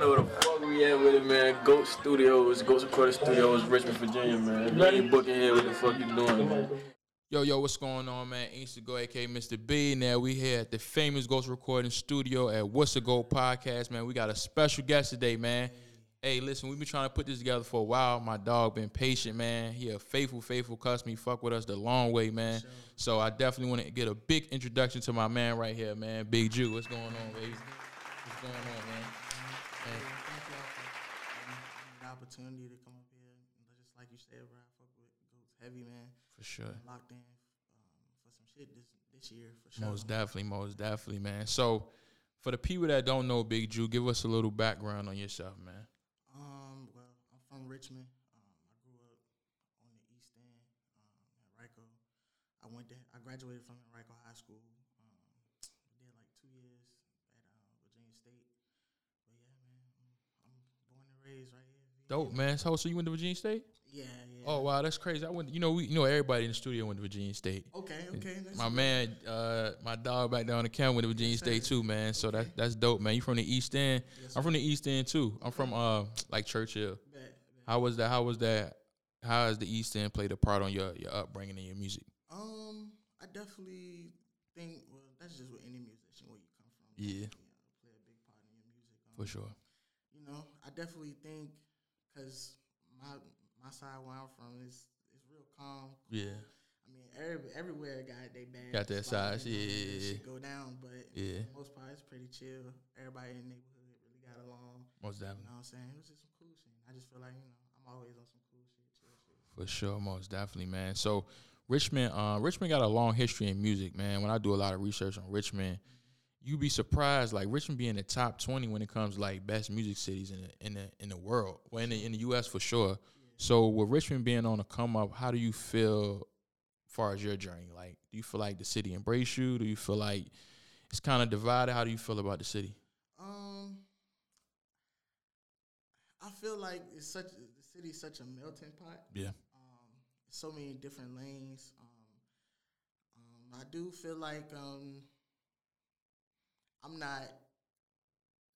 Y'all know where the fuck we at with it, man. Goat Studios, Goats Recording Studios, Richmond, Virginia, man. You ain't booking here. What the fuck you doing, man? Yo, yo, what's going on, man? Ain't to go, aka Mr. B. Now we here at the famous Goats Recording Studio at What's a Goat podcast, man. We got a special guest today, man. Hey, listen, we've been trying to put this together for a while. My dog been patient, man. He a faithful, faithful customer. He fuck with us the long way, man. So I definitely want to get a big introduction to my man right here, man. Big Ju. What's going on, baby? What's going on, man? Hey, thank y'all for the opportunity to come up here. Just like you said, bro, I fuck with Goats heavy, man. For sure. I'm locked in um, for some shit this this year for sure. Most definitely, most definitely, man. So, for the people that don't know Big Ju, give us a little background on yourself, man. Um, well, I'm from Richmond. Um, I grew up on the East End um, at Rico. I went there. I graduated from Rico High School. Um, did like two years at uh, Virginia State. But yeah, man, I'm, I'm born and raised right here. VA. Dope, man. So, so you went to Virginia State? Yeah, yeah. Oh wow, that's crazy. I went. You know, we you know everybody in the studio went to Virginia State. Okay, okay. My good. man, uh, my dog back down the camp went to Virginia Yes, State too, man. So that that's dope, man. You from the East End? Yes, I'm from the East End too. I'm from uh like Church Hill. How was that? How was that? How has the East End played a part on your your upbringing and your music? Um, I definitely think. Well, that's just with any musician where you come from. Yeah. play a big part in your music. Um, For sure. You know, I definitely think because my my side where I'm from is is real calm. Yeah. I mean, every, everywhere got they bad. Got their spots, sides, you know, yeah, that yeah, shit yeah. Go down, but Yeah. for the most part, it's pretty chill. Everybody in the neighborhood really got along. Most You definitely. know what I'm saying? It was just some cool shit. I just feel like you know I'm always on some cool shit, chill shit. For sure, most definitely, man. So Richmond, uh, Richmond got a long history in music, man. When I do a lot of research on Richmond, you be surprised, like Richmond being the top twenty when it comes to like best music cities in the in the in the world, well in the in the U.S. for sure. So with Richmond being on a come up, how do you feel, far as your journey? Like, do you feel like the city embrace you? Do you feel like it's kind of divided? How do you feel about the city? Um, I feel like it's such the city's such a melting pot. Yeah, Um, so many different lanes. Um, um, I do feel like um, I'm not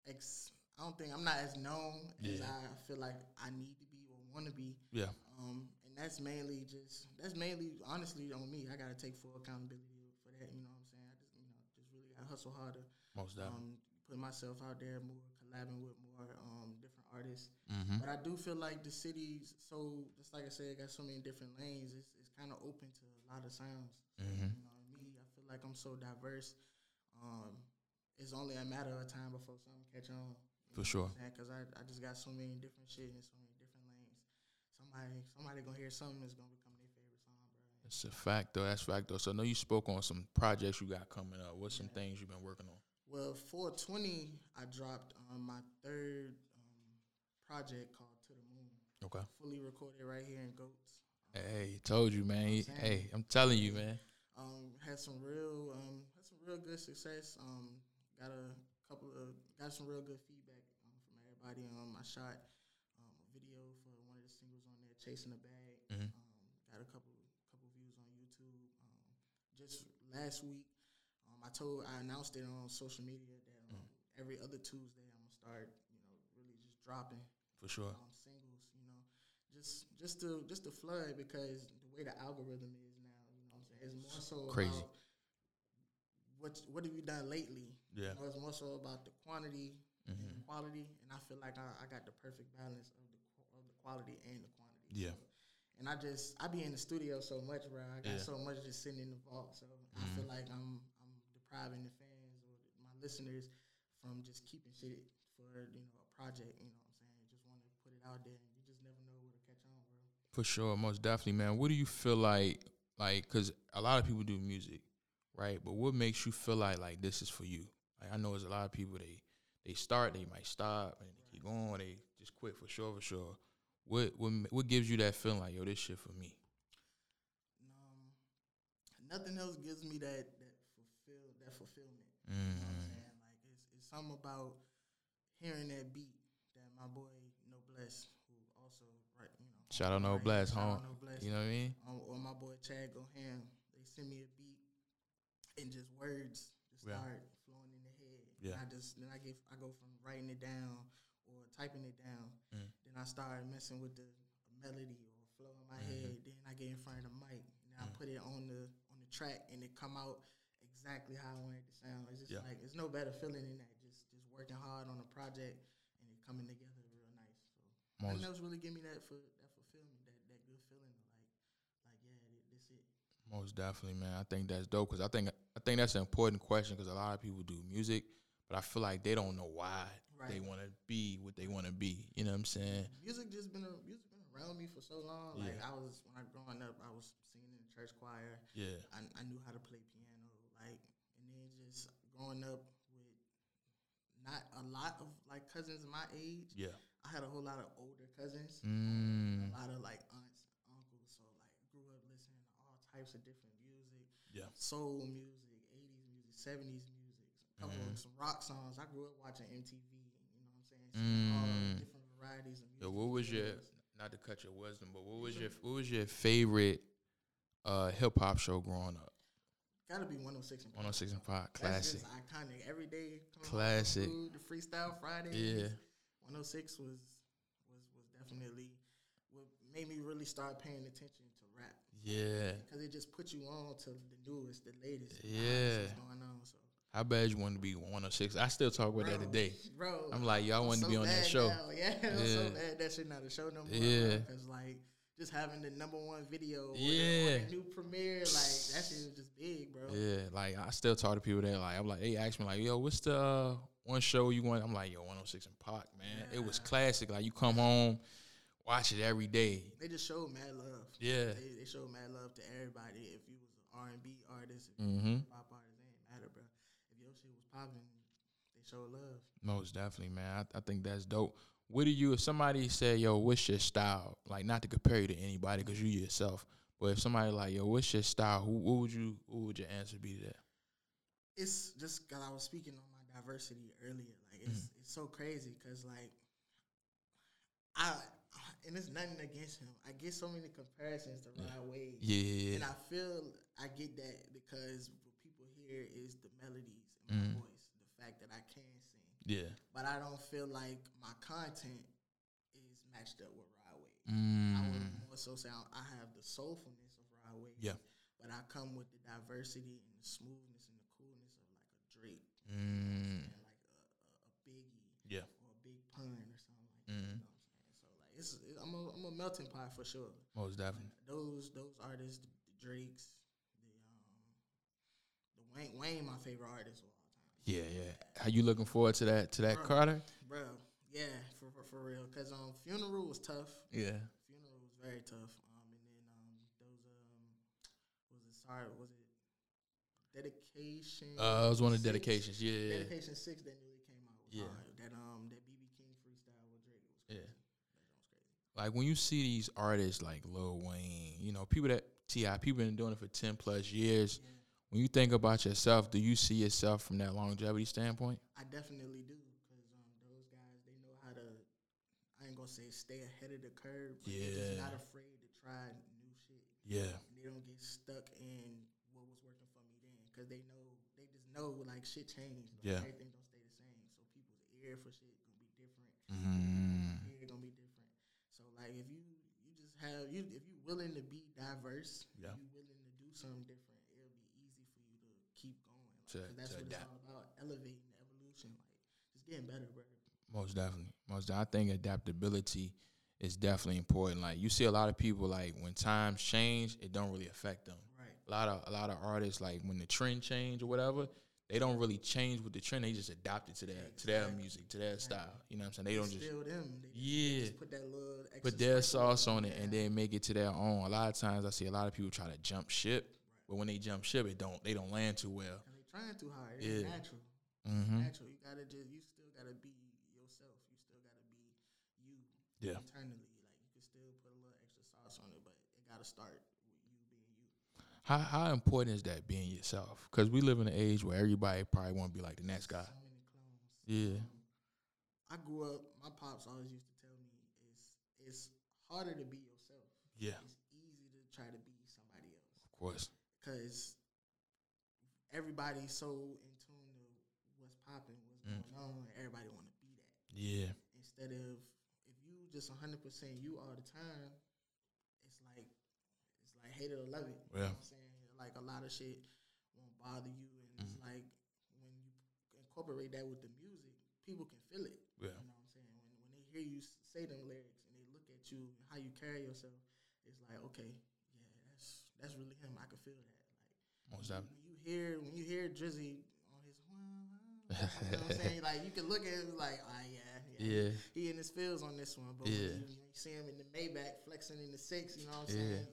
ex. I don't think I'm not as known as I feel like I need to be or want to be. yeah, Um, and that's mainly just that's mainly honestly on me. I gotta take full accountability for that. You know what I'm saying? I just you know just really gotta hustle harder. most definitely. Um, put myself out there more, collabing with more um, different artists. hmm But I do feel like the city's so just like I said, it got so many different lanes. It's, it's kind of open to a lot of sounds. So, Mhm. You know, me, I feel like I'm so diverse. Um, it's only a matter of time before something catch on. For sure. Because I, I just got so many different shit and so many different lanes. Somebody somebody gonna hear something that's gonna become their favorite song, bro. It's a fact though. That's a fact though. So I know you spoke on some projects you got coming up. What's some things you've been working on? Well, 420, I dropped um, my third um, project called To the Moon. Okay. Fully recorded right here in Goats. Hey, told you, man. I'm. Hey, I'm telling you, man. Um, had some real, um, had some real good success. Um, got a couple of, got some real good feedback um, from everybody. Um, I shot um, a video for one of the singles on there, "Chasing the Bag." Mhm. Um, got a couple, couple views on YouTube. Um, just last week, um, I told, I announced it on social media that um, every other Tuesday I'm gonna start, you know, really just dropping For sure. um, singles, you know, just just to just to flood because the way the algorithm is now, you know, what I'm saying it's more so Crazy. about what what have you done lately? Yeah. you know, it's more so about the quantity and Mhm. the quality, and I feel like I, I got the perfect balance of the of the quality and the quantity. Yeah. So, and I just I be in the studio so much, bro. I got Yeah. so much just sitting in the vault, so I feel like I'm I'm depriving the fans or my listeners from just keeping shit for you know a project. You know what I'm saying? Just want to put it out there, and you just never know what'll catch on, bro. For sure, most definitely, man. What do you feel like, like, cause a lot of people do music, right? But what makes you feel like, like this is for you? Like I know there's a lot of people they they start, they might stop, and they keep going, or they just quit for sure, for sure. What what what gives you that feeling like, yo, this shit for me? Um, nothing else gives me that that fulfill that fulfillment. You know what I'm Mm. saying? Like it's it's something about hearing that beat that my boy No Bless, who also right, you know. Shout out No right, Bless, shout huh? No Bless. You know what I mean? um, or my boy Chad Goham, they send me a beat and just words just Yeah. start flowing in the head. Yeah. And I just then I get I go from writing it down or typing it down. Mm. Then I start messing with the melody or flow in my Mhm. head. Then I get in front of the mic. And I Mm. put it on the on the track, and it come out exactly how I wanted it to sound. It's just Yeah. like it's no better feeling than that. Just just working hard on a project and it coming together real nice. So Most, else really give me that for that fulfillment, that that good feeling. Like like yeah, thi- this it. most definitely, man. I think that's dope because I think I think that's an important question because a lot of people do music, but I feel like they don't know why they want to be what they want to be. You know what I'm saying? Music just been a, music been around me for so long. Like I was when I growing up, I was singing in the church choir. Yeah. I, I knew how to play piano, like, and then just growing up with not a lot of like cousins my age. Yeah. I had a whole lot of older cousins, Mm. a lot of like aunts, uncles. So like grew up listening to all types of different music, Yeah. soul music, seventies music, a couple Mhm. of some rock songs. I grew up watching MTV. You know what I'm saying? All Mm. the different varieties of music. Yo, what was your not to cut your wisdom, but what was your what was your favorite uh, hip hop show growing up? Gotta be 106 and Park. 106 and Park, That's classic. just iconic. Every day, Classic. food, the freestyle Friday. Yeah. 106 was was was definitely what made me really start paying attention Yeah. because it just put you on to the newest, the latest. Yeah. going on. So, How bad you wanted to be 106? I still talk about that today. bro. I'm like, y'all I'm wanted to be on that show. now. Yeah, I'm so Yeah. mad that shit not a show no more. Yeah. because like just having the number one video, Yeah. new premiere, like that shit was just big, bro. Yeah, like I still talk to people that like I'm like they ask me like, yo, what's the uh, one show you want? I'm like, yo, 106 and Park, man. It was classic. Like you come home, watch it every day. They just showed mad love. Yeah. They, they showed mad love to everybody. If you was an R and B artist, if Mhm. you pop artist, it ain't matter, bro. If your shit was popping, they showed love. Most definitely, man. I, I think that's dope. What do you? If somebody say, yo, what's your style? Like not to compare you to anybody because you yourself. But if somebody like, yo, what's your style? Who, what would you? What would your answer be to that? It's just because I was speaking on my diversity earlier. Like it's it's so crazy because like I and it's nothing against him. I get so many comparisons to Yeah. Rod Wave. Yeah, And I feel I get that because what people hear is the melodies in my Mhm. voice, the fact that I can sing. yeah. But I don't feel like my content is matched up with Rod Wave. I Mm. would more so say I have the soulfulness of Rod Wave. Yeah. But I come with the diversity and the smoothness and the coolness of like a Drake Mm. and like a, a, a Biggie Yeah. or a Big Pun or something like that. It's it, I'm a I'm a melting pot for sure. Most definitely. Those those artists, the, the Drakes, the um, the Wayne Wayne, my favorite artist of all time. Yeah, yeah. How you looking forward to that? To that Bro. Carter? Bro, yeah, for for, for real. Cause um, funeral was tough. Yeah. Funeral was very tough. Um, and then um, those um, was it sorry was it dedication? Uh, it was one of the Six? dedications. Yeah, yeah, Dedication six that newly came out. Yeah. hard. That um that BB King freestyle with Drake was Yeah. crazy. That joint was crazy. Like when you see these artists like Lil Wayne, you know, people that T.I., people been doing it for ten plus years. Yeah. When you think about yourself, do you see yourself from that longevity standpoint? I definitely do because um those guys they know how to. I ain't gonna say stay ahead of the curve. But They're just Yeah. not afraid to try new shit. Yeah, and they don't get stuck in what was working for me then because they know they just know like shit changed. Like, Yeah. everything don't stay the same. So people's ear for shit gonna be different. mm. Ear gonna be different. So like if you you just have you if you're willing to be diverse, Yeah. if you willing to do something different, it'll be easy for you to keep going. Like, To- that's to what adapt. it's all about. Elevating, evolution, like just getting better, bro. most definitely. Most. I think adaptability is definitely important. Like you see a lot of people like when times change, it don't really affect them. Right. A lot of a lot of artists like when the trend change or whatever, they don't really change with the trend. They just adapt it to their to their music, to their style. You know what I'm saying? They don't just them. They, yeah. just put that little extra put their sauce on it and then make it to their own. A lot of times I see a lot of people try to jump ship, but when they jump ship, it don't they don't land too well. And they trying too hard. It's Yeah. natural. Mm-hmm. natural. You gotta just you still gotta be yourself. You still gotta be you Yeah. internally. Like you can still put a little extra sauce on it, but it gotta start with you being you. How how important is that being yourself? Because we live in an age where everybody probably want to be like the next guy. So many. Yeah. I grew up. My pops always used to tell me it's it's harder to be yourself. Yeah, It's easy to try to be somebody else of course. because everybody's so in tune to what's popping, what's Mm. going on. Everybody want to be that. Yeah, instead of if you just hundred percent you all the time, it's like it's like hate it or love it. You Yeah. know what I'm saying? Like a lot of shit won't bother you and Mm-hmm. it's like when you incorporate that with the music, people can feel it. Yeah. You know what I'm saying? When when they hear you say them lyrics and they look at you and how you carry yourself, it's like, okay, yeah, that's that's really him. I can feel that. Like Most definitely. when you hear when you hear Drizzy on his you know what I'm saying? Like you can look at it like, ah yeah, Yeah. He in his fields on this one. But Yeah. when you, you see him in the Maybach flexing in the six, you know what I'm Yeah. saying?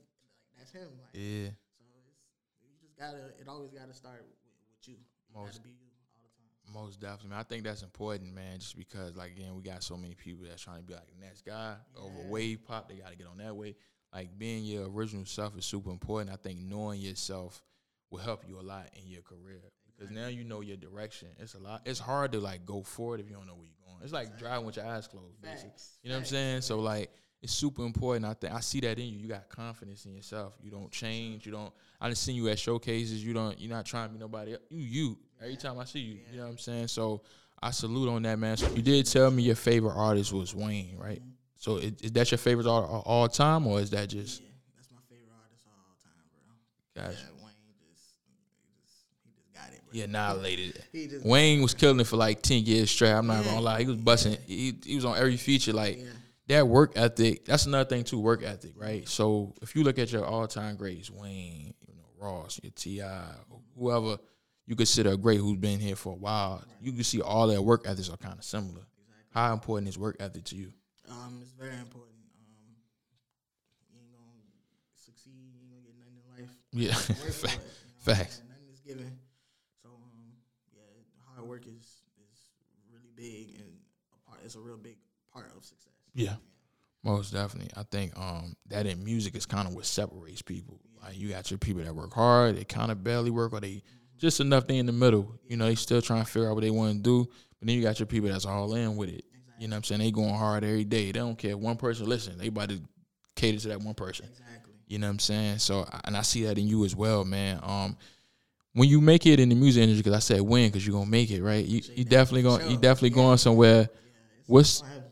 That's him. Like Yeah. so it's you just gotta it always gotta start with, with you. You Most- gotta be you all the time. Most definitely. I think that's important, man. Just because, like, again, we got so many people that's trying to be like the next guy over Yeah. wave pop. They got to get on that way. Like being your original self is super important. I think knowing yourself will help you a lot in your career because now you know your direction. It's a lot. It's hard to like go forward if you don't know where you're going. It's like driving with your eyes closed, basically. Facts. You know what I'm saying? So like it's super important. I think I see that in you. You got confidence in yourself. You don't change. You don't. I done seen you at showcases. You don't. You're not trying to be nobody. Else. You you. Every time I see you, you know what I'm saying. So I salute on that man. So you did tell me your favorite artist was Wayne, right? So is, is that your favorite all, all, all time, or is that just? Yeah, that's my favorite artist of all time, bro. Gotcha. Yeah, Wayne just he just he just got it, bro. He annihilated it. He just Wayne was killing it for like ten years straight. I'm not Yeah. gonna lie. He was busting. He, he was on every feature. Like Yeah. That work ethic. That's another thing too. Work ethic, right? So if you look at your all time greats, Wayne, you know Ross, your T.I., whoever you consider a great who's been here for a while, you can see all their work ethics are kind of similar. How important is work ethic to you? Um, it's very important. Um, you ain't gonna succeed. You ain't gonna get nothing in life. Yeah, it. You know facts. Nothing is given. So um, yeah, hard work is is really big and a part. It's a real big part of success. Yeah. Most definitely. I think um that in music is kind of what separates people. Like you got your people that work hard, they kind of barely work, or they just enough they in the middle. You know, they still trying to figure out what they want to do. But then you got your people that's all in with it. You know what I'm saying? They going hard every day. They don't care one person listen. They about to cater to that one person. Exactly. You know what I'm saying? So, I- and I see that in you as well, man. Um, when you make it in the music industry, because I said when, because you're gonna make it, right? You you definitely going you Sure. definitely Yeah. going somewhere. Yeah. What's gonna happen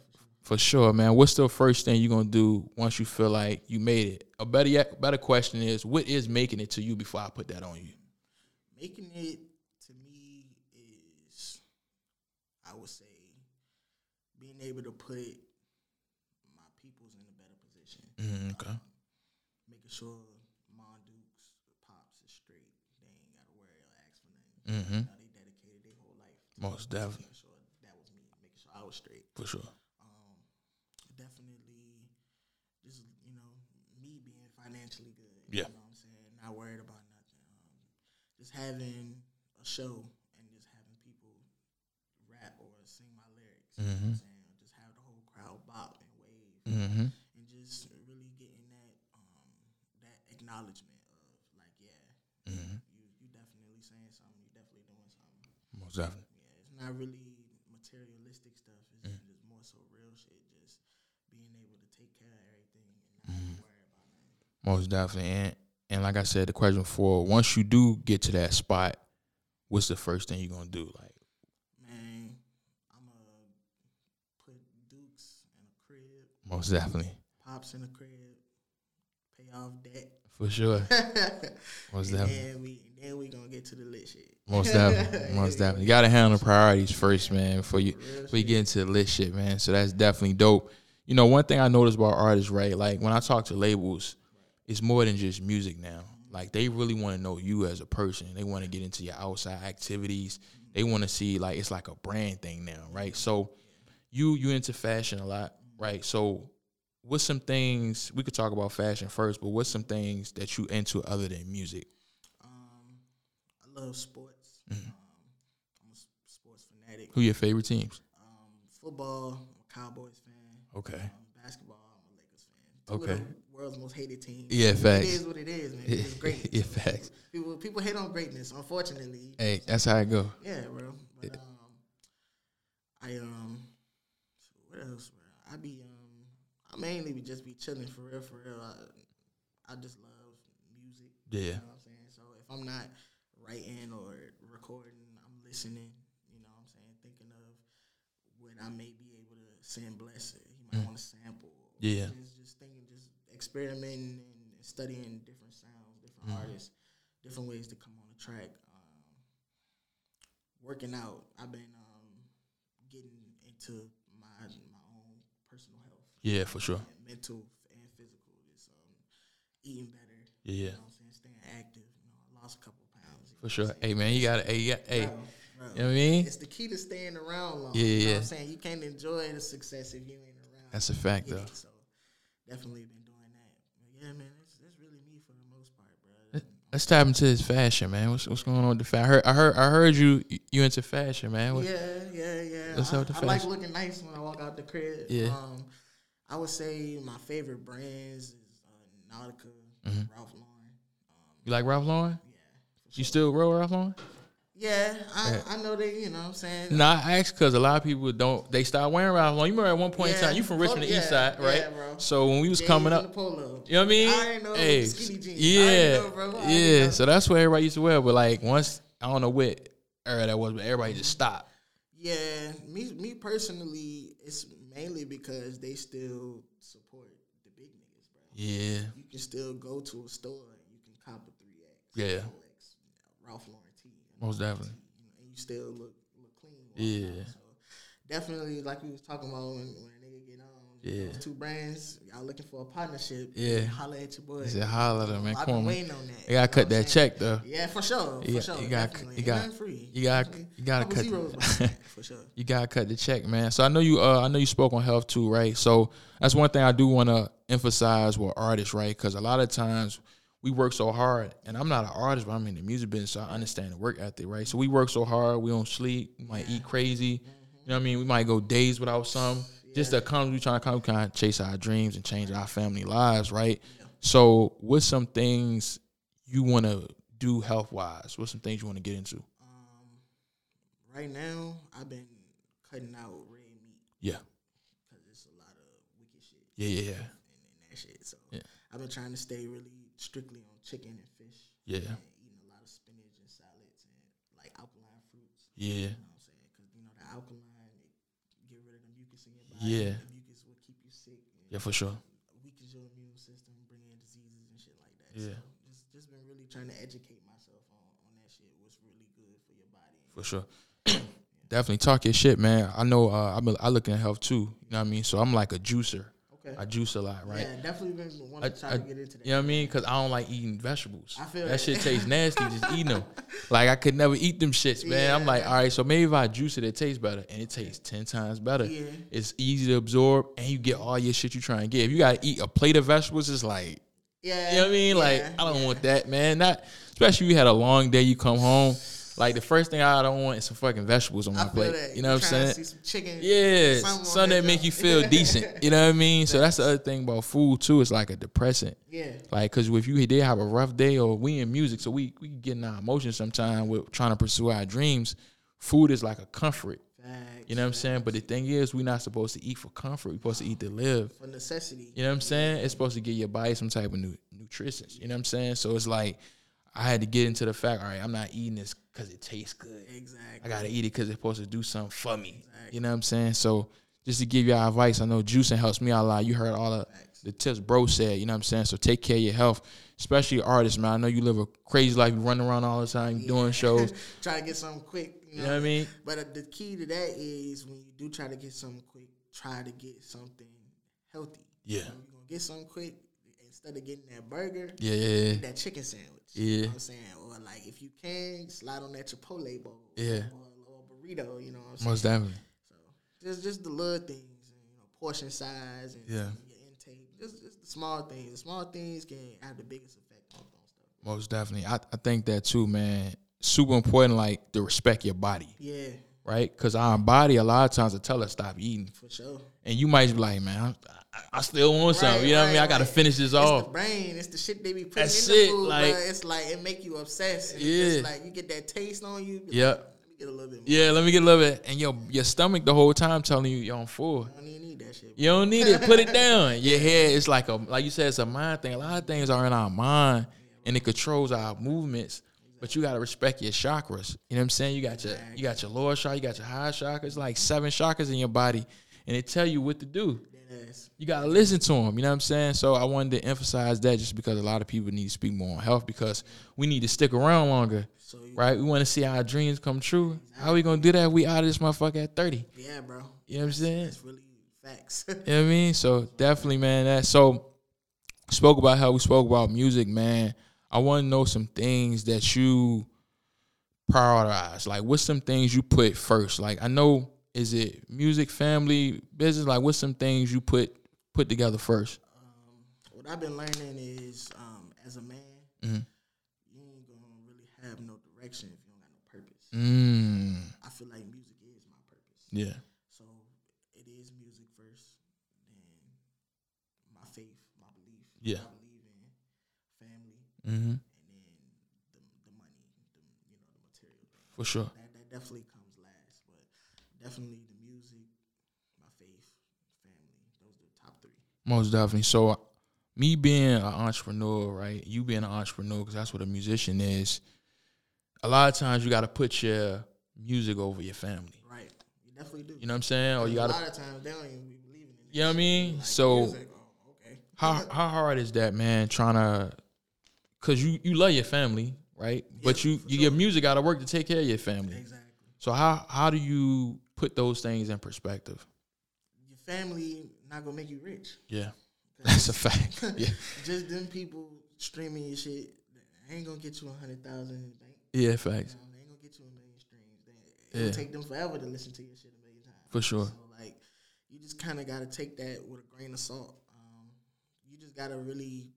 for sure. man. What's the first thing you're gonna do once you feel like you made it? A better yet, better question is, what is making it to you before I put that on you? Making it to me is, I would say, being able to put my peoples in a better position. Mm, okay. Making sure Mon Dukes, pops is straight. They ain't gotta worry or ask for nothing. Mm-hmm. They dedicated their whole life. to Most making definitely. sure that was me. Making sure I was straight. For sure. Um, definitely, just you know, me being financially good. Yeah. You know what I'm saying? Not worried about nothing. Um, just having a show and just having people rap or sing my lyrics. You know what I'm saying? Just have the whole crowd bop and wave. Mm-hmm. And just really getting that um, that acknowledgement of like, yeah, Mm-hmm. you you definitely saying something. You definitely doing something. Most definitely. Yeah, it's not really materialistic stuff. It's Mm. just more so real shit. Just being able to take care of everything and not have to worry about nothing. Most definitely. And and like I said, the question for once you do get to that spot, what's the first thing you're gonna do? Like, Man, I'm gonna put Dukes in a crib, most definitely. pops in a crib, pay off debt. For sure. Most and definitely. then we then we gonna get to the lit shit. Most definitely. Most definitely. You gotta handle the priorities first, man, before you Real before you get into the lit shit, man. So that's definitely dope. You know, one thing I noticed about artists, right? Like when I talk to labels, it's more than just music now. Like they really want to know you as a person. They want to get into your outside activities. They want to see like it's like a brand thing now, right? So you you into fashion a lot, right? So what's some things we could talk about fashion first, but what's some things that you into other than music? Um, I love sports. Mm-hmm. Um, I'm a sports fanatic. Who your favorite teams? Um, football, I'm a Cowboys fan. Okay. Um, basketball, I'm a Lakers fan. Two Okay. World's most hated teams. Yeah, facts. It is what it is, man. It's greatness. yeah, facts. People people hate on greatness. Unfortunately, Hey, that's how it go. yeah, bro. But um, I um, what else, bro? I be um, I mainly be just be chilling for real, for real. I, I just love music. Yeah. You know what I'm saying? So if I'm not writing or recording, I'm listening. You know what I'm saying? Thinking of what I may be able to send bless it. You might want to sample. Yeah. Just, just thinking, experimenting and studying different sounds, different Mm-hmm. artists, different ways to come on the track. Um, working out, I've been um, getting into my my own personal health, Yeah, for sure. and mental and physical. Just um, eating better. Yeah, You know what I'm saying? Staying active. You know, I lost a couple pounds. For sure. Hey man, you gotta hey, you got, hey? Bro, you know what I mean? It's the key to staying around long. Yeah, you know yeah. what I'm saying? You can't enjoy the success if you ain't around. That's a fact Yeah, though. So definitely been doing that. But yeah, man, it's, it's really me for the most part, bro. Let's tap into this fashion, man. What's what's going on with the fashion? I heard I heard I heard you you into fashion, man. What- Yeah, yeah, yeah. What's I, up with the I like looking nice when I walk out the crib. Yeah. Um, I would say my favorite brands is uh, Nautica, Mm-hmm. Ralph Lauren. Um, You like Ralph Lauren? yeah. You still roll Ralph Lauren? Yeah, I, I know that, you know what I'm saying? Nah, I asked because a lot of people don't. They start wearing Ralph Lauren. You remember at one point in time, you from Richmond, Oh, the East Side, right? yeah, bro. So when we was coming up, polo. you know what I mean? I ain't know hey, skinny jeans. I yeah, know, bro. I ain't yeah. know. So that's what everybody used to wear. But like once I don't know what era that was, but everybody just stopped. Yeah, me me personally, it's mainly because they still support the big niggas, bro. Yeah, You can still go to a store and you can cop a three X, Yeah. Rolex, you know, Ralph Lauren most definitely. you know, and you still look look clean. Yeah. So definitely, like we was talking about when, when a nigga get on. Yeah. Those two brands, y'all looking for a partnership. Yeah. holla at your boy. He said, "Holla at him, man. I've Come been waiting on that. You gotta cut that saying? check though. Yeah, for sure. For sure. You got you got free. You got you gotta cut zeros the- that, for sure. You gotta cut the check, man. So I know you. Uh, I know you spoke on health too, right? So that's one thing I do want to emphasize with artists, right? Because a lot of times we work so hard, and I'm not an artist, but I'm in the music business, so I understand the work ethic, right? So we work so hard, we don't sleep, we might eat crazy. You know what I mean? We might go days without some. Just to we trying to come, kind of chase our dreams and change our family lives, right? So, what's some things you want to do health wise? What's some things you want to get into? Um, right now, I've been cutting out red meat Yeah, because it's a lot of wicked shit yeah, yeah, yeah, in, in that shit. So Yeah. I've been trying to stay really strictly on chicken and fish. yeah, And eating a lot of spinach and salads and like alkaline fruits. yeah. You know what I'm saying? Because you know the alkaline, it get rid of the mucus in your body. Yeah. The mucus will keep you sick. Yeah, for sure. weakens your immune system, bring in diseases and shit like that. Yeah. So just just been really trying to educate myself on, on that shit. What's really good for your body. For sure. Definitely talk your shit, man. I know uh, I'm I look in health too. You know what I mean? So I'm like a juicer. I juice a lot, right? Yeah, definitely been I, wanting to try I- to get into that. you know what I mean? Because I don't like eating vegetables. I feel that, that. shit tastes nasty just eating them. Like I could never eat them shits, man. I'm like, all right, so maybe if I juice it, it tastes better, and it tastes ten times better. Yeah. It's easy to absorb, and you get all your shit you try and get. If you gotta eat a plate of vegetables, it's like Yeah. You know what I mean? Like, I don't yeah. want that, man. Not especially if you had a long day, you come home. Like the first thing I don't want is some fucking vegetables on my plate. that. You know what I'm saying? to see some chicken. Yeah, something that make you feel decent. You know what I mean? So that's the other thing about food too. It's like a depressant. Yeah. Like, cause if you did have a rough day, or we in music, so we we get in our emotions sometimes with trying to pursue our dreams. Food is like a comfort. You know what I'm saying? But the thing is, we're not supposed to eat for comfort. We're supposed to eat to live. For necessity. You know what I'm saying? It's supposed to give your body some type of nu- nutrition. You know what I'm saying? So it's like I had to get into the fact. All right, I'm not eating this because it tastes good. Exactly. I gotta eat it because it's supposed to do something for me. Exactly. You know what I'm saying? So just to give y'all advice, I know juicing helps me out a lot. You heard all the, the tips bro said. You know what I'm saying? So take care of your health, especially artists, man. I know you live a crazy life. You run around all the time, you doing shows. try to get something quick. You know, You know what I mean? But uh, the key to that is when you do try to get something quick, try to get something healthy. Yeah. When you're gonna get something quick, instead of getting that burger, Yeah, yeah, yeah. get that chicken sandwich. Yeah. You know what I'm saying? Or like if you can, slide on that Chipotle bowl. Yeah. Or, or burrito, you know what I'm saying? Most definitely. So just just the little things, and, you know, portion size and Yeah. your intake. Just just the small things. The small things can have the biggest effect on, on stuff. Most definitely. I, I think that too, man. Super important, like to respect your body, Yeah, right? Because our body, a lot of times, will tell us stop eating. for sure. And you might be like, man, I, I still want something. Right, You know what I mean? right, I got to right. finish this It's the off. brain. It's the shit they be putting That's in the it, food. like- bruh. it's like it make you obsessed. And Yeah. It's just like you get that taste on you. Yep. like, Let me get a little bit more. Yeah, let me get a little bit. And your your stomach the whole time telling you you're on full. I don't even need that shit. You don't need it. Put it down. Your head is like a like you said, it's a mind thing. A lot of things are in our mind and it controls our movements. But you gotta respect your chakras. You know what I'm saying? You got your you got your lower chakra, you got your high chakras, It's like seven chakras in your body, and they tell you what to do. You gotta listen to them. You know what I'm saying? So I wanted to emphasize that just because a lot of people need to speak more on health because we need to stick around longer, So you, right? We want to see our dreams come true. How we gonna do that? We out of this motherfucker at 30. yeah, bro. You know what I'm saying? That's really facts. You know what I mean? So definitely, man. That so spoke about how we spoke about music, man. I want to know some things that you prioritize. Like, what's some things you put first? Like, I know is it music, family, business? Like, what's some things you put put together first? um, what I've been learning is, um, as a man, Mhm. you ain't gonna really have no direction if you don't got no purpose. Mm, I feel like music is my purpose. yeah, So it is music first, then my faith, my belief. Yeah. I believe in family, mm-hmm. and then the, the money, the, you know, the material thing. for sure. That, that definitely comes last, but definitely the music, my faith, family. Those are the top three. Most definitely. So, me being an entrepreneur, right? You being an entrepreneur, because that's what a musician is. A lot of times, you got to put your music over your family. Right. You definitely do. You know what I'm saying? Or you got a to lot of times they don't even be believing in it. You know what I mean? Like, So- music, oh, okay. How how hard is that, man? Trying to, cause you you love your family, right? but Yeah, you you sure. your music got to work to take care of your family. Exactly. So how how do you put those things in perspective? Your family not gonna make you rich. Yeah, that's a fact. Yeah, Just them people streaming your shit ain't gonna get you a hundred thousand in the bank. yeah, You facts know, they ain't gonna get you a million streams. They, it'll Yeah. take them forever to listen to your shit a million times. for sure. So like, you just kind of got to take that with a grain of salt. Um, you just got to really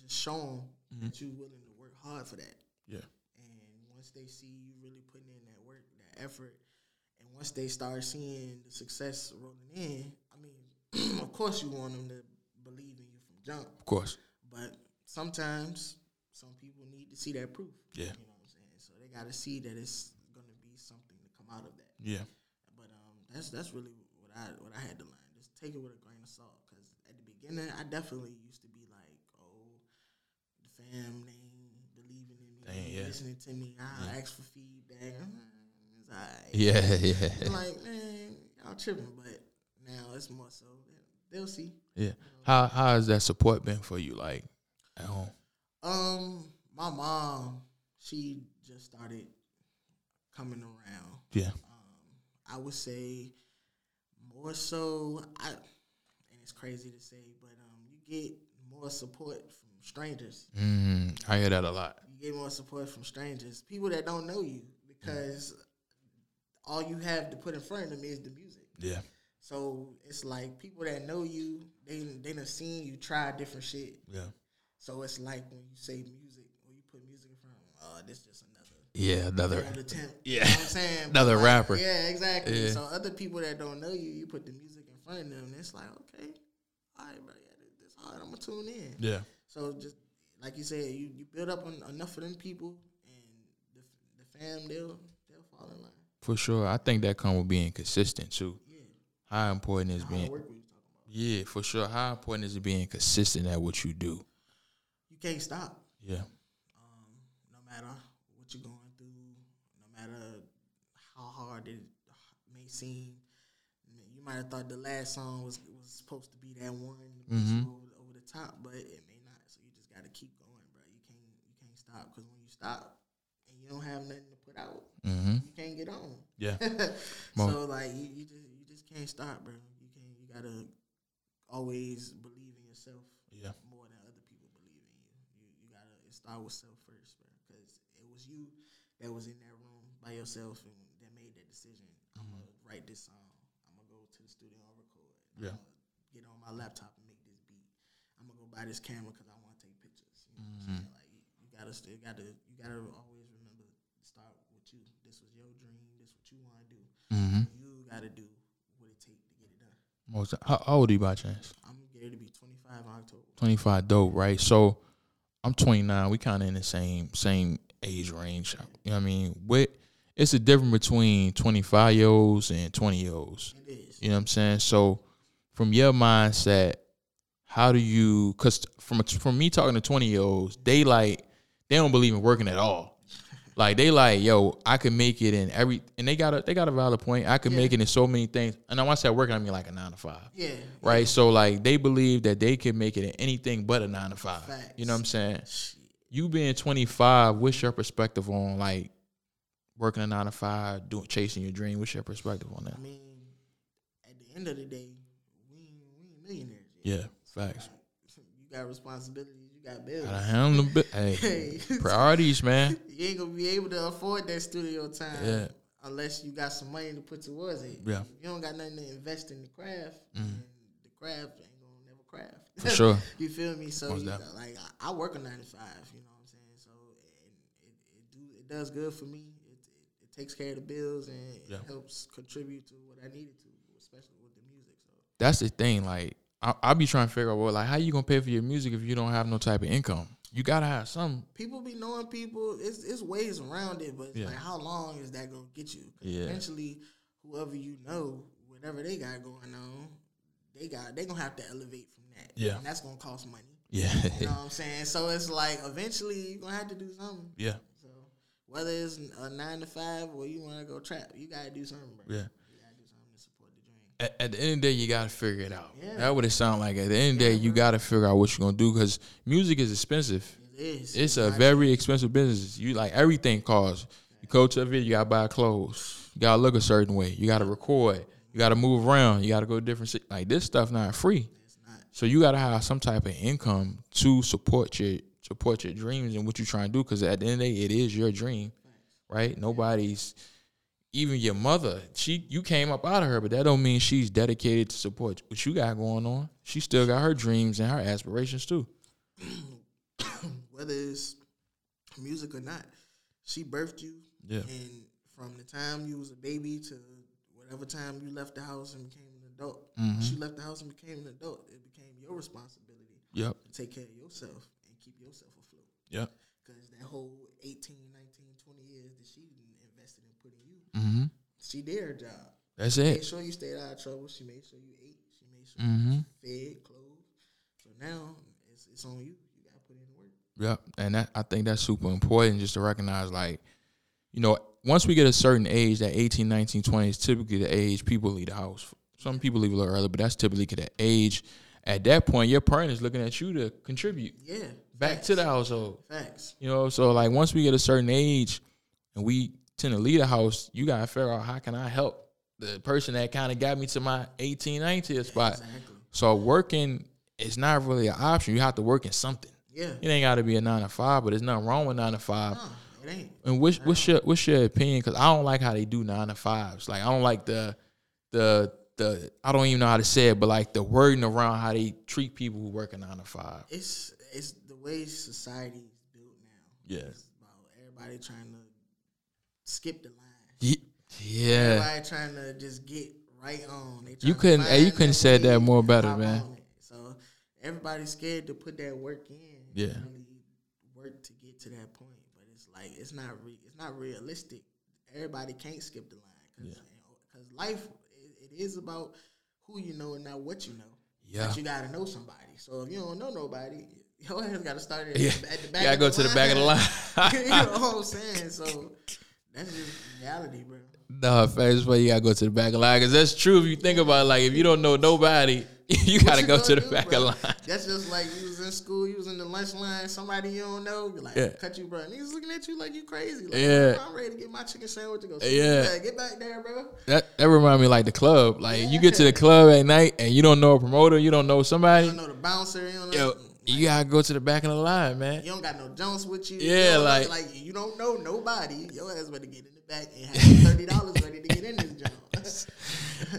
just show them Mhm. that you're willing to work hard for that. Yeah. And once they see you really putting in that work, that effort, and once they start seeing the success rolling in, I mean, of course you want them to believe in you from jump, Of course. but sometimes some people need to see that proof. Yeah. You know what I'm saying? So they got to see that it's going to be something to come out of that. Yeah. But um, that's that's really what I what I had to learn. Just take it with a grain of salt. Because at the beginning, I definitely used to be like, oh, the fam they believing in me, Dang, yeah. listening to me. I ask for feedback. Mm, It's alright. Yeah, I'm yeah, like, man, y'all tripping. But now it's more so they'll see. yeah. How how has that support been for you? Like at home? Um, my mom, she just started coming around. Yeah. um, I would say more so. I and it's crazy to say, but um, you get more support from strangers. Mm, I hear that a lot. You get more support from strangers, people that don't know you, because all you have to put in front of them is the music. Yeah. So it's like people that know you, they they done seen you try different shit. Yeah. So it's like when you say music, when you put music in front of them, oh, this just another Yeah. Another. failed attempt. Yeah. You know I'm saying? Another But, rapper. Yeah, exactly. Yeah. So other people that don't know you, you put the music in front of them, and it's like, okay, all right, bro, yeah, this hard. I'm gonna tune in. Yeah. So just like you said, you, you build up on enough of them people, and the the fam they'll they'll fall in line. For sure. I think that come with being consistent too. Yeah, How important is being work we was talking about. Yeah, for sure. How important is it being consistent at what you do? You can't stop. Yeah. um, no matter what you're going through, no matter how hard it may seem. You might have thought the last song was was supposed to be that one to push you Mhm. over, over the top, but it may stop because when you stop and you don't have nothing to put out, Mm-hmm. you can't get on. Yeah. so like you, you just you just can't stop, bro. You can't. You gotta always believe in yourself Yeah. more than other people believe in you. You you gotta start with self first, bro. Because it was you that was in that room by yourself and that made that decision. I'm gonna write this song. I'm gonna go to the studio and record. Yeah. I'm gonna get on my laptop and make this beat. I'm gonna go buy this camera because I want to take pictures. You know what gotta still gotta you gotta always remember start with you. This was your dream. This what you want to do. Mm-hmm. You gotta do what it take to get it done. Most. How, old are you by chance? I'm getting to be 25 October. Twenty five. Dope. Right. So, I'm twenty nine. We kind of in the same same age range. You know what I mean? What? It's a difference between twenty five year olds and twenty year olds. It is. You know what I'm saying? So, from your mindset, how do you? Because from from me talking to twenty year olds, they like they don't believe in working at all. Like they like, yo, I could make it in every, and they got a they got a valid point. I could Yeah. make it in so many things. And I want to say working, I mean like a nine to five, Yeah. right? So like they believe that they can make it in anything but a nine to five. You know what I'm saying? Shit. You being 25, what's your perspective on like working a nine to five, doing chasing your dream? What's your perspective on that? I mean, at the end of the day, we we millionaires. yet. Yeah, facts. You got responsibilities. Got bills. Gotta handle the. Hey, priorities, man. you ain't gonna be able to afford that studio time Yeah. unless you got some money to put towards it. Yeah. If you don't got nothing to invest in the craft, mm-hmm. then the craft ain't gonna never craft. For sure. you feel me? So you, definitely. like I, I work a nine to five. You know what I'm saying? So and it, it do it does good for me. It, it, it takes care of the bills and Yeah. it helps contribute to what I needed to, especially with the music. So That's the thing. Like I, I be trying to figure out, well, like how you gonna pay for your music if you don't have no type of income? You gotta have some. people be knowing people. It's it's ways around it, but Yeah. like how long is that gonna get you? Yeah. Eventually, whoever you know, whatever they got going on, they got they gonna have to elevate from that. Yeah. and that's gonna cost money. Yeah. You know what I'm saying? So it's like eventually you're gonna have to do something. yeah. So whether it's a nine to five or you want to go trap, you gotta do something, bro. Yeah. you gotta do something to support the dream. At, at the end of the day, you gotta figure it out. Yeah. That's what it sound like. At the end of the day, you gotta figure out what you're gonna do because music is expensive. It is. It's a very expensive business. You like everything costs. You go to a video, you gotta buy clothes. You gotta look a certain way. You gotta record. You gotta move around. You gotta go to different. Like this stuff not free. It's not. So you gotta have some type of income to support your support your dreams and what you're trying to do. Because at the end of the day, it is your dream, right? Nobody's, even your mother. She you came up out of her, but that don't mean she's dedicated to support what you got going on. She still got her dreams and her aspirations too. whether it's music or not. She birthed you, Yeah. and from the time you was a baby to whatever time you left the house and became an adult, Mhm. she left the house and became an adult. It became your responsibility Yep. to take care of yourself and keep yourself afloat. Yep. Because that whole 18, 19, 20 years that she invested in putting you, Mm-hmm. she did her job. That's it. Made sure you stayed out of trouble. She made sure you ate. She made sure Mhm. you fed, clothed. So now it's, it's on you. You got to put in the work. Yep. And that I think that's super important just to recognize like, you know, once we get a certain age, that 18, 19, 20 is typically the age people leave the house. Some people leave a little early, but that's typically the age. At that point, your parent is looking at you to contribute Yeah. back facts. to the household. Facts. You know, so like once we get a certain age and we to the house, you gotta figure out how can I help the person that kind of got me to my 18, 19 spot. Exactly. So working is not really an option. You have to work in something. Yeah. It ain't got to be a nine to five, but there's nothing wrong with nine to five. No, it ain't. And what's what's your what's your opinion? Because I don't like how they do nine to fives. Like I don't like the the the I don't even know how to say it, but like the wording around how they treat people who work a nine to five. It's it's the way society is built now. Yeah. It's about everybody trying to skip the line. Ye- Yeah, Everybody trying to just get right on. They You couldn't- hey, you couldn't that said that more better, man. So everybody's scared to put that work in. Yeah. Really work to get to that point, but it's like it's not re- it's not realistic. Everybody can't skip the line because life it, it is about who you know and not what you know. Yeah. But you gotta know somebody. So if you don't know nobody, your ass gotta start at, Yeah. at the You gotta go the to the back of the line. you know what I'm saying? So that's just reality, bro. no, first but you gotta go to the back of the line because that's true. If you think about it, like if you don't know nobody, you gotta you go gonna the do, back bro? of the line. That's just like you was in school, you was in the lunch line, somebody you don't know, you like Yeah. cut you, bro. Niggas looking at you like you crazy. Like, Yeah. I'm ready to get my chicken sandwich to go. Yeah. Yeah, get back there, bro. That that remind me like the club. Like you get to the club at night and you don't know a promoter, you don't know somebody. You don't know the bouncer. You don't know. Yo, you gotta go to the back of the line, man. You don't got no Jones with you. Yeah, you know- like- like you don't know nobody. Your ass better get in the back and have thirty dollars ready to get in this Jones.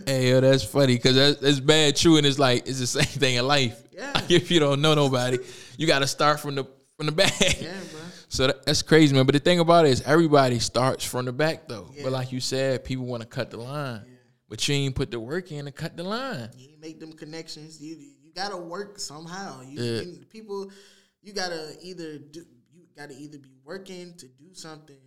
Hey, yo, that's funny because that's, that's bad true, and it's like it's the same thing in life. Yeah. if you don't know nobody, you got to start from the from the back. yeah, bro. So that, that's crazy, man. But the thing about it is, everybody starts from the back, though. Yeah. But like you said, people want to cut the line, yeah. but you ain't put the work in to cut the line. You make them connections. You gotta work somehow. You, Yeah. you- people, you gotta either do. You gotta either be working to do something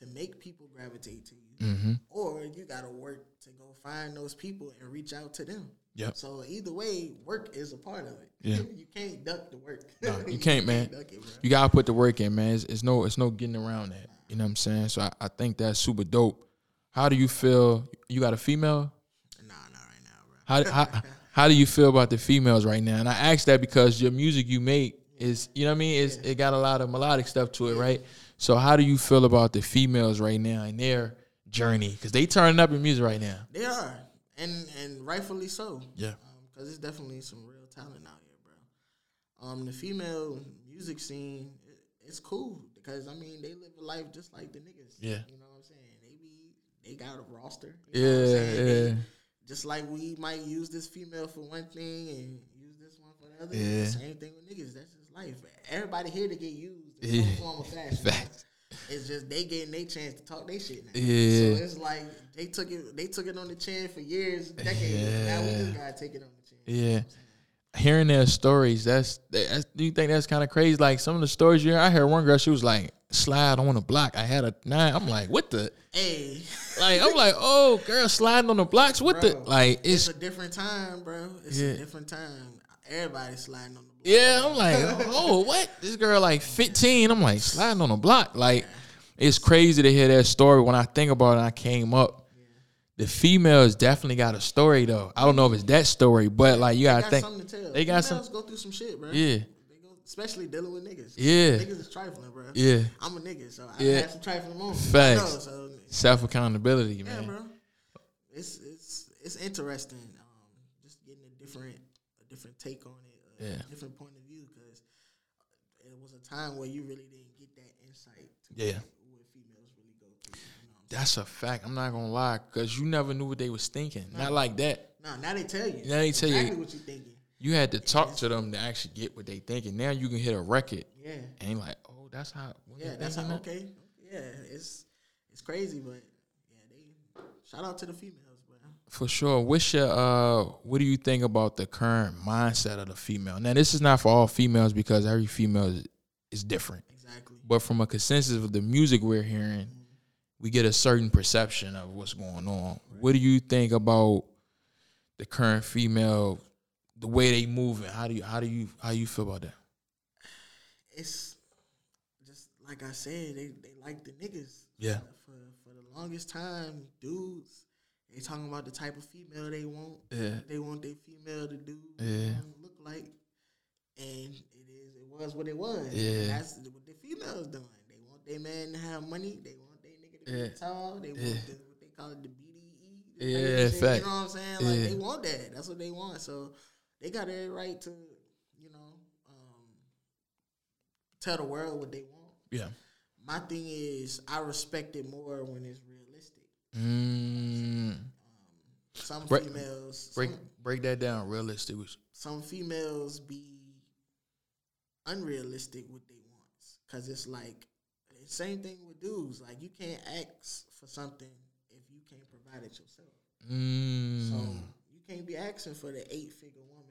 to make people gravitate to you, Mm-hmm. or you gotta work to go find those people and reach out to them. Yep. So either way, work is a part of it. Yeah. you can't duck the work. No, you can't, man. duck it. You gotta put the work in, man. It's, it's no, it's no getting around that. You know what I'm saying? So I, I think that's super dope. How do you feel? You got a female? Nah, not right now, bro. How how, how do you feel about the females right now? And I ask that because your music you make is you know what I mean. It's, It got a lot of melodic stuff to it, right? So how do you feel about the females right now and their journey? Because they turning up in music right now. They are, and and rightfully so. Yeah. because it's definitely some real talent out here, bro. Um, the female music scene, it, it's cool because I mean they live a life just like the niggas. Yeah. you know what I'm saying. They be they got a roster. You know what I'm Yeah. They- yeah. Just like we might use this female for one thing and use this one for the other. Yeah. Same thing with niggas. That's just life. Everybody here to get used in Yeah. some form of fashion. Facts. It's just they getting their chance to talk their shit now. Yeah. So it's like they took it they took it on the chin for years, decades. Now we Yeah. just gotta take it on the chin. Yeah. Hearing their stories, that's, that's do you think that's kind of crazy? Like some of the stories you hear, I heard one girl, she was like, slide on the block. I had a nine. I'm like, what the? Hey, Like, I'm like, oh, girl, sliding on the blocks. What the? Like, it's it's a different time, bro. It's Yeah. a different time. Everybody sliding on the block. Yeah, I'm like, oh, what? This girl like 15. I'm like sliding on the block. Like, it's crazy to hear that story. When I think about it, I came up. The females definitely got a story though. I don't know if it's that story, but like you They gotta got think. something to tell. They got Females some. go through some shit, bro. Yeah. Especially dealing with niggas. Yeah. Niggas is trifling, bro. Yeah. I'm a nigga, so I Yeah. had some trifling moments. Facts. Know, so Self accountability, yeah, man. bro. It's it's it's interesting. Um, just getting a different a different take on it, a Yeah. different point of view, because it was a time where you really didn't get that insight. To Yeah. what females really go through. You know what I'm That's a fact. I'm not gonna lie, cause you never knew what they was thinking. Not like that. Nah, now they tell you. Now they tell you- exactly what you thinking. You had to talk to them to actually get what they thinking. Now you can hit a record Yeah. and you're like, oh, that's how. Yeah, that's how, that? okay. Yeah, it's it's crazy, but yeah, they shout out to the females, bro. For sure. What's your uh what do you think about the current mindset of the female? Now this is not for all females because every female is, is different. Exactly. But from a consensus of the music we're hearing, we get a certain perception of what's going on. What do you think about the current female, the way they moving? How do you how do you how you feel about that? It's just like I said, they they like the niggas. Yeah. For for the longest time, dudes, they talking about the type of female they want. Yeah. They want their female to do Yeah. look like, and it is it was what it was. Yeah. That's what the females doing. They want their man to have money. They want their nigga to Yeah. be tall. They want Yeah. the, what they call it the BDE. the Yeah, fact. You know what I'm saying? Like Yeah. they want that. That's what they want. So they got every right to, you know, um, tell the world what they want. Yeah. My thing is, I respect it more when it's realistic. Mm. Some Break- females, Break some, break that down realistic. some females be unrealistic with they wants because it's like same thing with dudes. Like you can't ask for something if you can't provide it yourself. Mm. So you can't be asking for the eight figure woman or the eight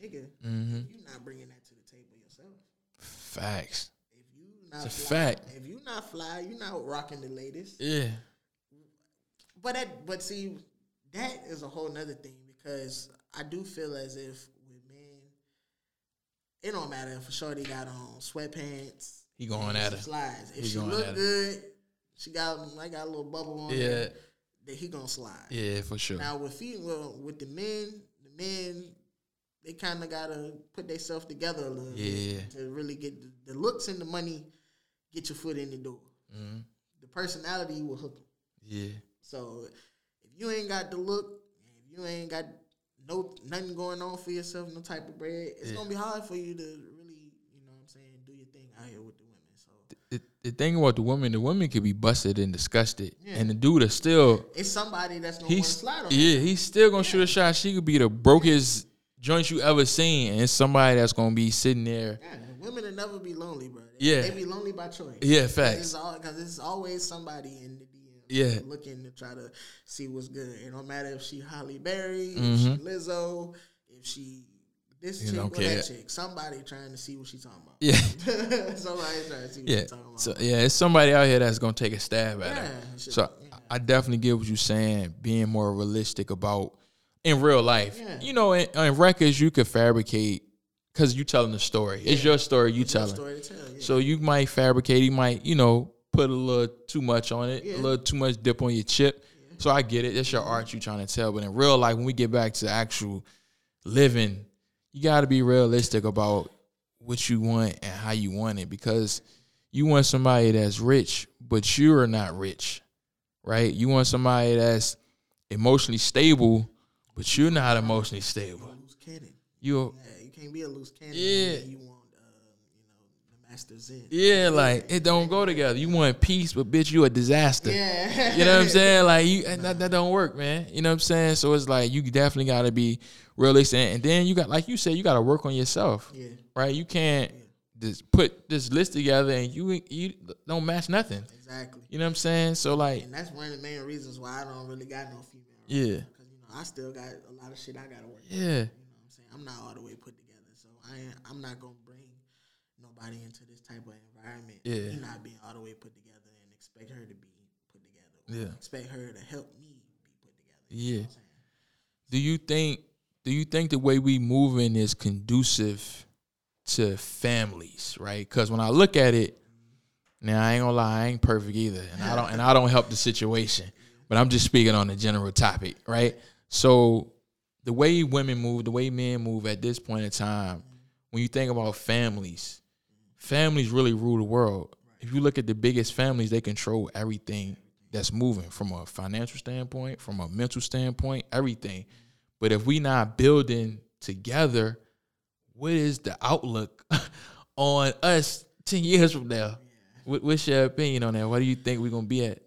figure nigga. Mhm. if you not bringing that to the table yourself. Facts. If you not It's a fly, fact. If you not fly, you not rocking the latest. Yeah. But that, but see, that is a whole nother thing because I do feel as if with men, it don't matter if a shorty got on sweatpants. He going at her. Slides. If He she look good, she got I got a little bubble on Yeah. there. That he gonna slide. Yeah, for sure. Now with female, with the men, the men, they kind of gotta put themselves together a little Yeah. bit to really get the, the looks and the money, get your foot in the door. Mhm. The personality will hook 'em. Yeah. So if you ain't got the look, if you ain't got no nothing going on for yourself, no type of bread, it's Yeah. gonna be hard for you to really, you know what I'm saying, do your thing out here with the women. So The, the thing about the women, the women could be busted and disgusted, Yeah. and the dude is still it's somebody that's gonna he's slide on yeah that. he's still gonna shoot a shot. She could be the brokest joint you ever seen, and it's somebody that's gonna be sitting there. Yeah, women will never be lonely, bro. They, Yeah. they be lonely by choice. Yeah, It's facts. because it's always somebody in the DM. Yeah. looking to try to see what's good. It don't matter if she Halle Berry, if Mhm. she Lizzo, if she this You chick or that chick. Somebody trying to see what she talking about. Yeah, somebody trying to see what yeah. she talking about. So yeah, it's somebody out here that's gonna take a stab at Yeah, it So yeah. I definitely get what you're saying. Being more realistic about in real life. Yeah. You know, in, in records you could fabricate because you're telling the story. It's your story. You It's telling. story to tell. Yeah. So you might fabricate. You might, you know, put a little too much on it, Yeah. a little too much dip on your chip. So I get it. That's your art you trying to tell. But in real life, when we get back to actual living, you got to be realistic about what you want and how you want it because you want somebody that's rich, but you're not rich, right? You want somebody that's emotionally stable, but you're not emotionally stable. Loose cannon. You Yeah, you can't be a loose cannon. Yeah. You want, um, you know, the masters in. yeah, like it don't go together. You want peace, but bitch, you a disaster. Yeah. You know what I'm saying? Like you and that, that don't work, man. You know what I'm saying? So it's like you definitely gotta be realistic. And then you got like you said, you gotta work on yourself. Yeah. Right? You can't just put this list together and you you don't match nothing. Exactly. You know what I'm saying? So like And that's one of the main reasons why I don't really got no female. Yeah. Because you I still got a lot of shit I gotta work. on. Yeah. You know what I'm saying? I'm not all the way put together, so I ain't, I'm not gonna bring nobody into this type of environment. Yeah. Me not being all the way put together and expect her to be put together. Yeah. Expect her to help me be put together. Yeah. You know I'm saying? Do you think do you think the way we moving is conducive to families, right? Cuz when I look at it, now I ain't gonna lie, I ain't perfect either. And I don't and I don't help the situation. But I'm just speaking on the general topic, right? So the way women move, the way men move at this point in time, when you think about families, families really rule the world. If you look at the biggest families, they control everything that's moving from a financial standpoint, from a mental standpoint, everything. But if we not building together, what is the outlook on us 10 years from now? What, what's your opinion on that? What do you think we're to be at?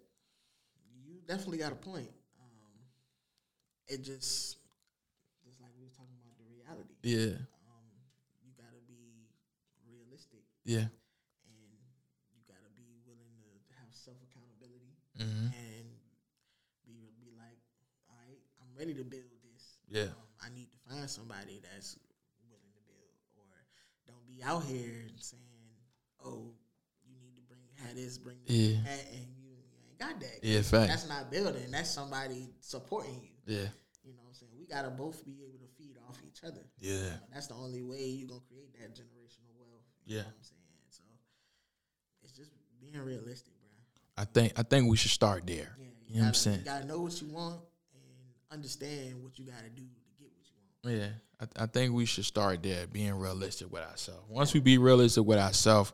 You definitely got a point. It just, just like we was talking about the reality. Yeah. Um, you gotta be realistic, Yeah. and you gotta be willing to have self accountability, hmm and be be like, all right, I'm ready to build this. Yeah. Um, I need to find somebody that's willing to build, or don't be out here saying, oh, you need to bring have this, bring Yeah. that, and you, you ain't got that. Yeah, fact. That's not building. That's somebody supporting you. Yeah. You know what I'm saying? We gotta both be able to feed off each other. Yeah. That's the only way you're gonna create that generational wealth. You Yeah. know what I'm saying? So it's just being realistic, bro. I think I think we should start there. Yeah, You know what I'm saying? You gotta know what you want and understand what you gotta do to get what you want. Yeah, I, I think we should start there, being realistic with ourselves. Once we be realistic with ourselves,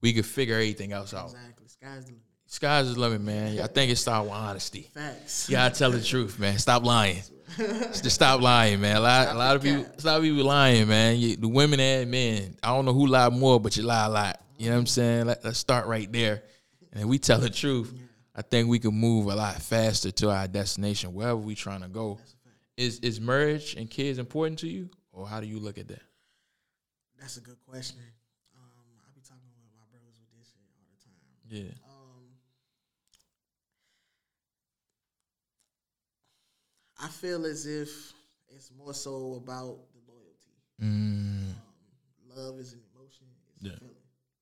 we can figure everything else out. Exactly. Sky's the limit. Sky's the limit, man. I think it starts with honesty. Facts. You gotta tell the truth, man. Stop lying. Just stop lying, man. A lot, a lot of people, a lot of people lying, man. You, the women and men. I don't know who lie more, but you lie a lot. You know what I'm saying? Let, let's start right there, and if we tell the truth, I think we can move a lot faster to our destination, wherever we trying to go. Is is marriage and kids important to you, or how do you look at that? That's a good question. Um, I be talking with my brothers with this shit all the time. Yeah, I feel as if it's more so about the loyalty. mm, Um, love is an emotion. It's Yeah. a feeling.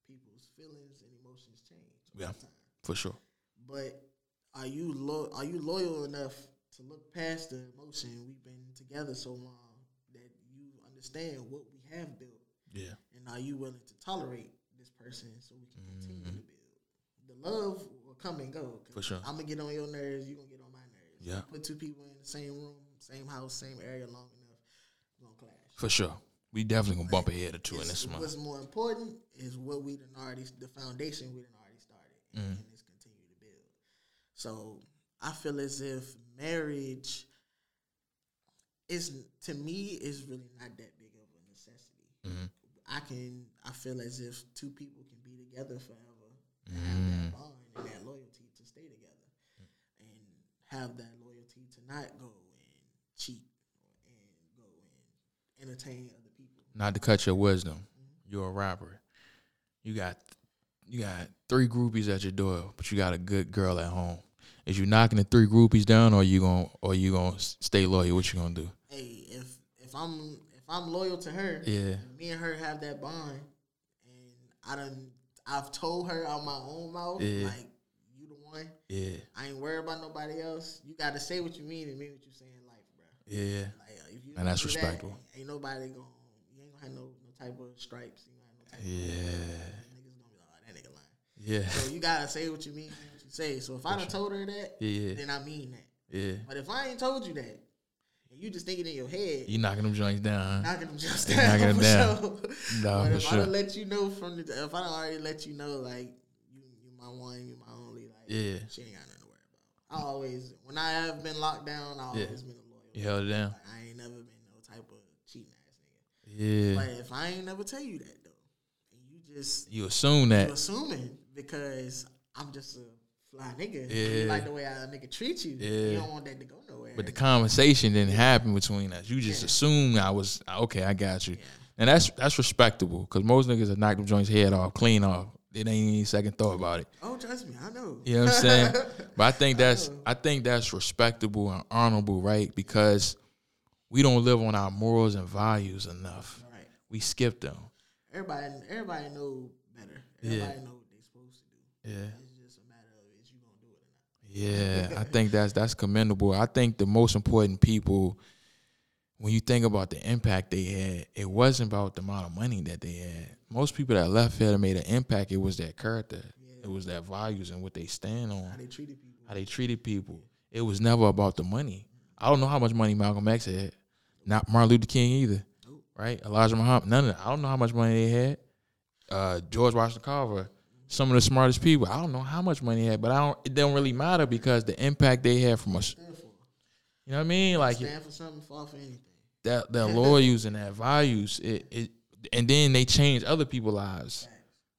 People's feelings and emotions change. Yeah. for sure. But are you lo- are you loyal enough to look past the emotion? We've been together so long that you understand what we have built, Yeah, and are you willing to tolerate this person so we can continue Mm-hmm. to build? The love will come and go. For sure. I'm gonna get on your nerves. You gonna get on my nerves. Yeah. Put two people in the same room, same house, same area long enough, gonna clash. for sure. We definitely gonna bump a head or two in this month. What's more important is what we done already, the foundation we done already started, and, Mm. and it's continue to build. So I feel as if marriage is to me is really not that big of a necessity. Mhm. I can I feel as if two people can be together forever and Mm. have that bond and that loyalty to stay together, and have that loyalty to not go and cheat and go and entertain other people. Not to cut your wisdom, you're a rapper. You got you got three groupies at your door, but you got a good girl at home. Is you knocking the three groupies down, or you gonna or you gonna stay loyal? What you gonna do? hey, if if I'm if I'm loyal to her, Yeah. me and her have that bond, and I done I've told her out my own mouth, Yeah. like Yeah, I ain't worried about nobody else. You got to say what you mean and mean what you say in life, bro. yeah, Like uh, And that's respectful. that, ain't nobody going you ain't gonna have no no type of stripes. You ain't have no type Yeah. Of, niggas gonna be like, oh, that nigga lying. Yeah. So you gotta say what you mean, what you say. So if I done told her that, Yeah. then I mean that. Yeah. But if I ain't told you that, and you just thinking in your head, You knocking them joints down. Knocking them You down. Knocking them down. Sure. Nah, but for if I don't let you know from the, if I don't already let you know, like you, you my one, you my Yeah. she ain't got nothing to worry about. I always, when I have been locked down, I Yeah. always been a loyal. You held it down. Like, I ain't never been no type of cheating ass nigga. Yeah. But if I ain't never tell you that though, and you just You assume that you assuming because I'm just a fly nigga. Yeah. You like the way I nigga treat you. Yeah. You don't want that to go nowhere. But the conversation didn't happen between us. You just Yeah. assumed I was okay. I got you, and that's that's respectable because most niggas have knocked them joints head off, clean off. It ain't any second thought about it. oh, trust me, I know. You know what I'm saying? but I think that's know. I think that's respectable and honorable, right? Because we don't live on our morals and values enough. Right. We skip them. Everybody, everybody know better. Yeah. Everybody know what they're supposed to do. Yeah. It's just a matter of is you gonna do it or not. Yeah, I think that's that's commendable. I think the most important people, when you think about the impact they had, it wasn't about the amount of money that they had. Most people that left here that made an impact, it was their character, it was their values and what they stand on, How they treated people. how they treated people. It was never about the money. I don't know how much money Malcolm X had, not Martin Luther King either, right? Elijah Muhammad, none of that. I don't know how much money they had. Uh, George Washington Carver, some of the smartest people. I don't know how much money they had, but I don't. It don't really matter because the impact they had from us. You know what I mean? Like Stand for something, fall for anything. That, their loyalties and their values. It, it, and then they change other people's lives,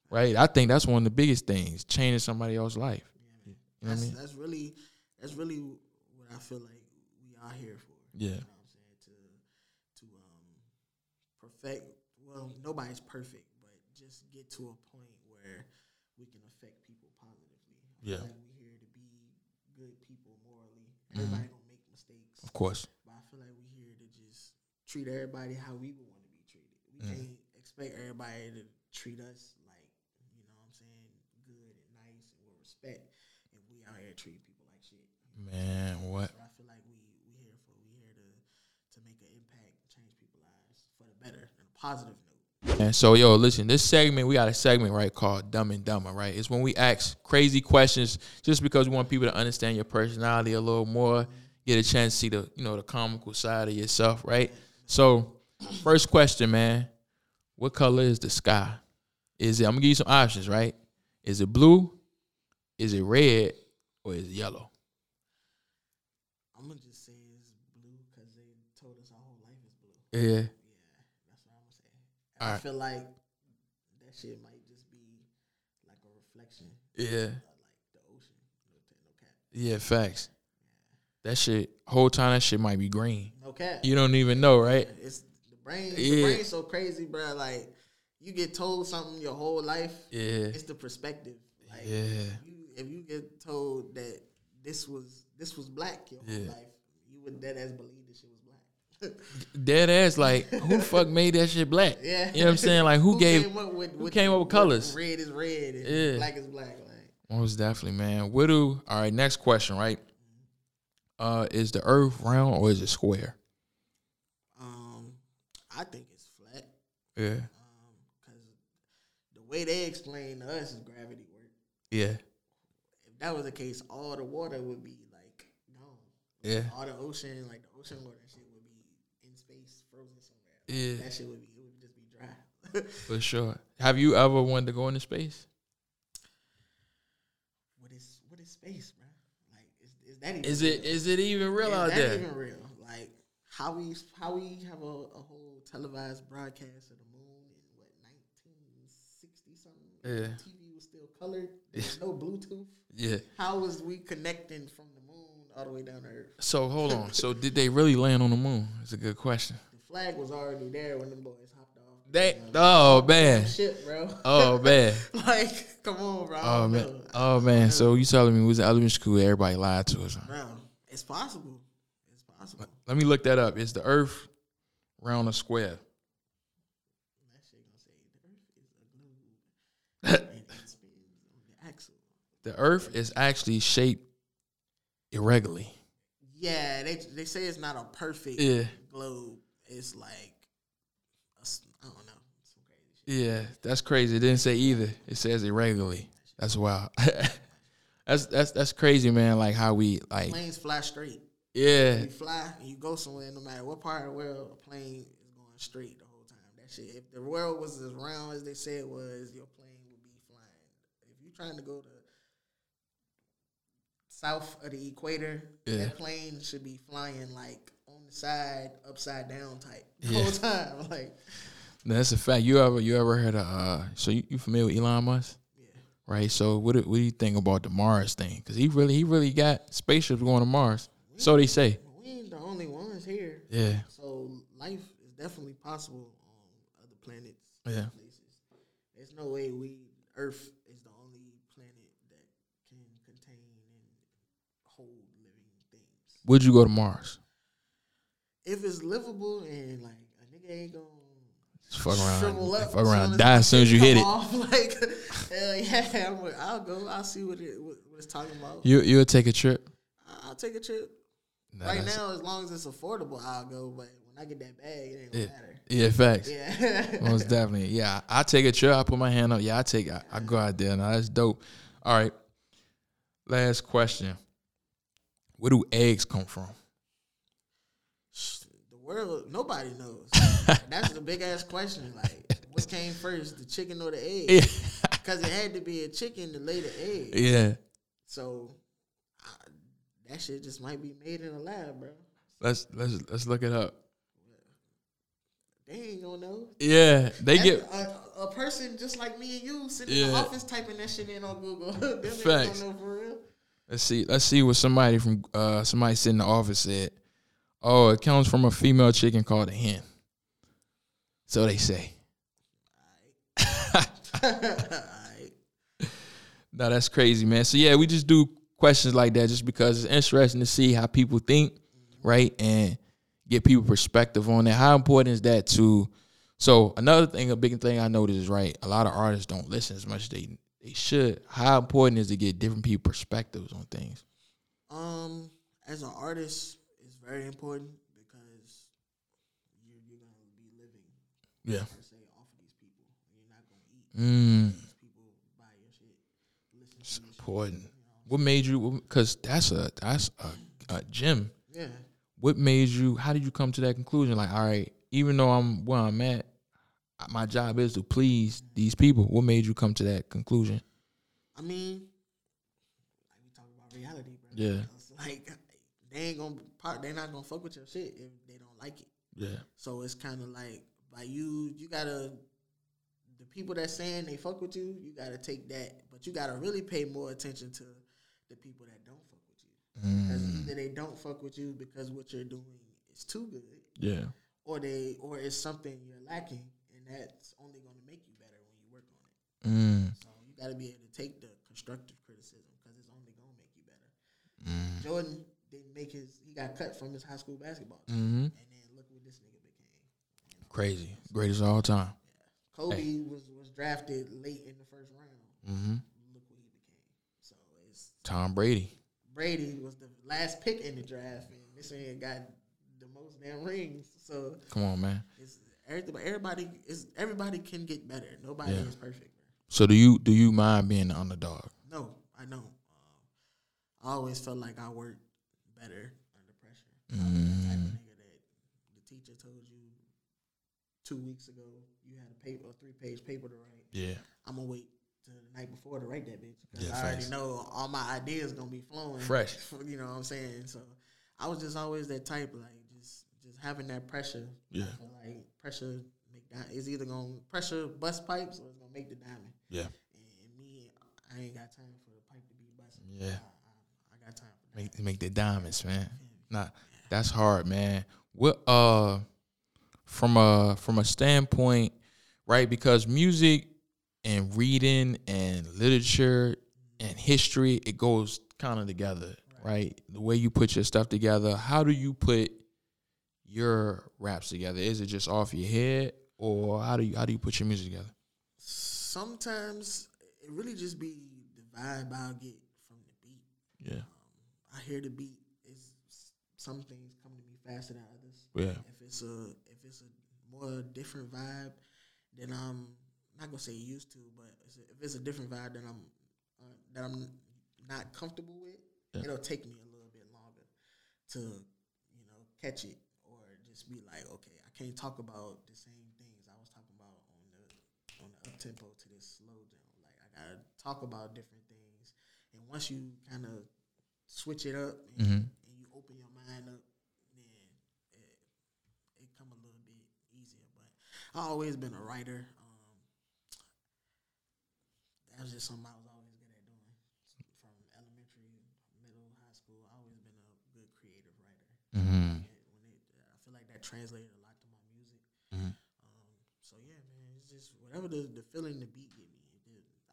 right? I think that's one of the biggest things, changing somebody else's life. You know what I That's, mean? that's really that's really what I feel like we are here for. Yeah. You know what I'm saying? To to um perfect well, nobody's perfect, but just get to a point where we can affect people positively. Yeah. like we're here to be good people morally. Everybody gonna make mistakes. Of course. But I feel like we're here to just treat everybody how we would want to be treated. We Mm. can't expect everybody to treat us like, you know what I'm saying, good and nice and with respect if we out here treating people like shit. Man, what? I feel like we we here for we here to to make an impact, change people's lives for the better and a positive note. And so, yo, listen, this segment, we got a segment, right, called Dumb and Dumber, right? It's when we ask crazy questions just because we want people to understand your personality a little more, get a chance to see the, you know, the comical side of yourself, right? So, first question, man. What color is the sky? Is it, I'm gonna give you some options, right? Is it blue? Is it red? Or is it yellow? I'm gonna just say it's blue because they told us our whole life is blue. Yeah. Yeah, that's what I'm gonna say. And I feel like that shit might just be like a reflection Yeah. of like the ocean. No, no cap. Yeah, facts. That shit, whole time that shit might be green. Okay. You don't even know, right? It's the brain. Yeah. The brain's so crazy, bro. Like you get told something your whole life. Yeah. It's the perspective. Like Yeah. you, if you get told that this was this was black your whole Yeah. life, you would dead ass believe this shit was black. Dead ass, like who the fuck made that shit black? yeah. You know what I'm saying? Like who, gave came up with, who with- came up with colors? Red is red and Yeah. black is black. Like Most definitely, man. What do all right, next question, right? Uh is the earth round or is it square? um, I think it's flat. Yeah. Um, because the way they explain to us is gravity work. Yeah. if that was the case, all the water would be like gone. Yeah. All the ocean, like the ocean water shit would be in space, frozen somewhere. Yeah. That shit would be it would just be dry. For sure. Have you ever wanted to go into space? what is what is space, bro? Is, is that even Is it real? is it even real is out that there? even real? Like how we how we have a, a whole televised broadcast of the moon in what nineteen sixty something? Yeah. TV was still colored. There's no Bluetooth. Yeah. How was we connecting from the moon all the way down to Earth? So hold on. So did they really land on the moon? It's a good question. The flag was already there when them boys. They Um, oh man. shit, bro. Oh man. like, come on, bro. Oh man. Oh man. So you telling me we was in elementary school, everybody lied to us. bro, it's possible. It's possible. Let me look that up. Is the earth round or square? That shit gonna say the Earth is a globe and it spins on the axle. The earth is actually shaped irregularly. Yeah, they they say it's not a perfect Yeah. globe. It's like a s- I don't know, some crazy shit. Yeah, that's crazy. It didn't say either. It says irregularly. That's wild. that's that's that's crazy, man. Like how we like Planes fly straight. yeah. You fly and you go somewhere, no matter what part of the world, a plane is going straight the whole time. That shit. If the world was as round as they said it was, your plane would be flying. If you're trying to go to south of the equator, Yeah. that plane should be flying like on the side, upside down type the Yeah. whole time. Like, That's a fact. You ever you ever heard of uh so you, you familiar with Elon Musk? yeah. Right. So what do, what do you think about the Mars thing? Cuz he really he really got spaceships going to Mars. So they say. We ain't the only ones here. Yeah. So life is definitely possible on other planets. Yeah. Places. There's no way we Earth is the only planet that can contain and hold living things. Would you go to Mars? If it's livable and like a nigga ain't gonna fuck around. up, Fuck around, die as soon as you hit it. off, Like, hell yeah, I'm like, I'll go. I'll see what it what, it's talking about. You you'll take a trip. I'll take a trip. Nah, right now, as long as it's affordable, I'll go. But when I get that bag, it ain't gonna Yeah. matter. Yeah, facts. Yeah. Most definitely. Yeah, I take a trip. I put my hand up. Yeah, I take. I, I go out there. Now that's dope. All right. Last question. Where do eggs come from? World, nobody knows. That's the big ass question. Like, what came first, the chicken or the egg? Yeah. Because it had to be a chicken to lay the egg. yeah. So I, that shit just might be made in a lab, bro. Let's let's let's look it up. They ain't gonna know. Yeah, they That's get a, a person just like me and you sitting in the office typing that shit in on Google. Facts. don't know for real. Let's see. Let's see what somebody from uh somebody sitting in the office said. Oh, it comes from a female chicken called a hen. So they say. No, that's crazy, man. So yeah, we just do questions like that just because it's interesting to see how people think, right? And get people perspective on that. How important is that to so another thing, a big thing I noticed is right, a lot of artists don't listen as much as they they should. How important is to get different people perspectives on things? Um, as an artist, very important because you're, you're gonna be living Yeah. se off of these people. You're not gonna eat. Mm, These people buy your shit, listen it's to your shit. important. What made you because that's a that's a, a gym. Yeah. what made you how did you come to that conclusion like all right even though i'm where i'm at my job is to please these people what made you come to that conclusion I mean, like we talk about reality, bro. Yeah. It's like they ain't gonna. They're not gonna fuck with your shit if they don't like it. yeah So it's kind of like by you, you gotta the people that saying they fuck with you, you gotta take that, but you gotta really pay more attention to the people that don't fuck with you. Because Mm, either they don't fuck with you because what you're doing is too good, yeah or they or it's something you're lacking, and that's only gonna make you better when you work on it. mm, So you gotta be able to take the constructive criticism because it's only gonna make you better. mm, Jordan didn't make his he got cut from his high school basketball team, hmm and then look what this nigga became. crazy greatest of all time Kobe was was drafted late in the first round. hmm Look what he became. So it's tom brady Brady was the last pick in the draft, and this nigga got the most damn rings. So come on man it's everybody. Everybody is everybody can get better. Nobody Yeah. is perfect. So do you do you mind being the underdog No, I don't. Um, I always felt like I worked better under pressure. Mm. The type of nigga that the teacher told you two weeks ago you had a paper, a three page paper to write. yeah I'm gonna wait till the night before to write that bitch because Yeah, I already know all my ideas gonna be flowing Fresh. You know what I'm saying? So I was just always that type, like just just having that pressure. Yeah. Like pressure make is either gonna pressure bust pipes or it's gonna make the diamond. yeah And me, I ain't got time for the pipe to be busting. Yeah. I, I, I got time for that. Make make the diamonds man. Nah that's hard man. What uh from a from a standpoint right because music and reading and literature and history it goes kind of together right? The way you put your stuff together how do you put your raps together? Is it just off your head or how do you how do you put your music together? Sometimes it really just be the vibe I'll get from the beat. yeah I hear the beat. Is some things come to me faster than others. yeah If it's a if it's a more different vibe, then I'm not gonna say used to, but if it's a different vibe, then I'm uh, that I'm not comfortable with, Yeah. it'll take me a little bit longer to you know catch it or just be like, okay, I can't talk about the same things I was talking about on the on the up tempo to this slow jam. Like I gotta talk about different things, and once you kind of switch it up and, Mhm. and you open your mind up, then it, it come a little bit easier. But I always been a writer. Um, that was just something I was always good at doing. From elementary, middle, high school, I always been a good creative writer. Mm-hmm. It- when it, I feel like that translated a lot to my music. Mhm. Um, so yeah, man, it's just whatever the, the feeling the beat give me.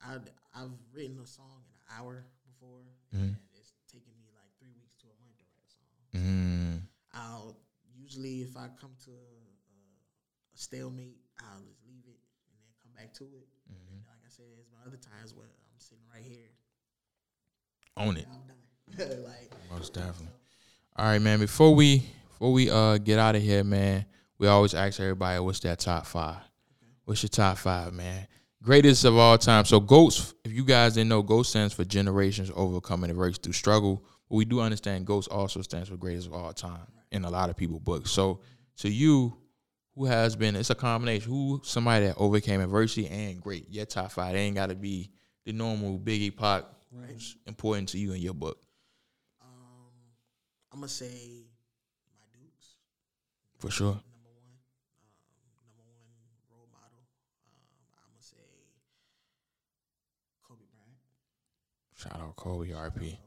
I I've written a song in an hour before, Mhm. and it's taken me like three weeks to a month to write a song. Mm-hmm. I'll usually if I come to a, a, a stalemate, I'll just leave it and then come back to it. Mhm. And like I said, there's been other times where I'm sitting right here, Own it. Like Most definitely. All right, man. Before we before we uh get out of here, man, we always ask everybody what's that top five. What's your top five, man? Greatest of all time. So GOATs, if you guys didn't know, GOAT stands for generations overcoming adversity through struggle. We do understand GOATs also stands for greatest of all time in a lot of people's books. So to you, who has been it's a combination, who somebody that overcame adversity and great. Your top five. They ain't gotta be the normal Biggie Pac who's important to you in your book. um, I'm gonna say my Dukes. For sure. number one, um, number one role model. Um, I'm gonna say Kobe Bryant. Shout out. Kobe RP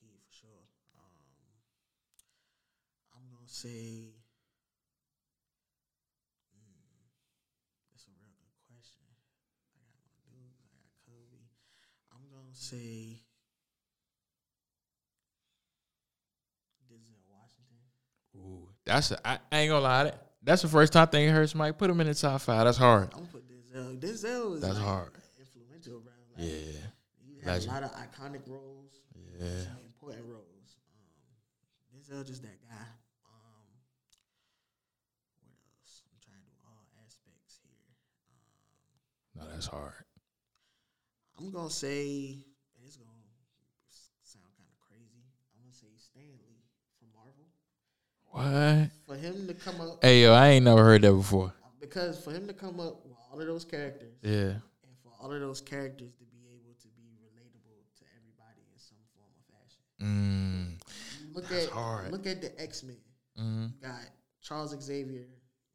for sure. Um, I'm gonna say. Hmm, that's a real good question. I got my Dukes. I got Kobe. I'm gonna say. Denzel Washington. Ooh, that's a, I, I ain't gonna lie. that- That's the first time I hurts. Mike, put him in the top five. That's hard. I'm gonna put Denzel. Denzel is That's like hard. influential, bro. Like, Yeah, He had Legend. a lot of iconic roles, yeah. important roles. Um, Denzel just that guy. Um, what else? I'm trying to do all aspects here. Um, No, that's hard. I'm gonna say, and it's gonna sound kind of crazy. I'm gonna say Stan Lee from Marvel. What? For him to come up, Hey yo, I ain't never heard that before. because for him to come up with all of those characters, Yeah. and for all of those characters to be able to be relatable to everybody in some form or fashion. Mm. Look That's at hard. look at the X Men. Mm-hmm. You got Charles Xavier.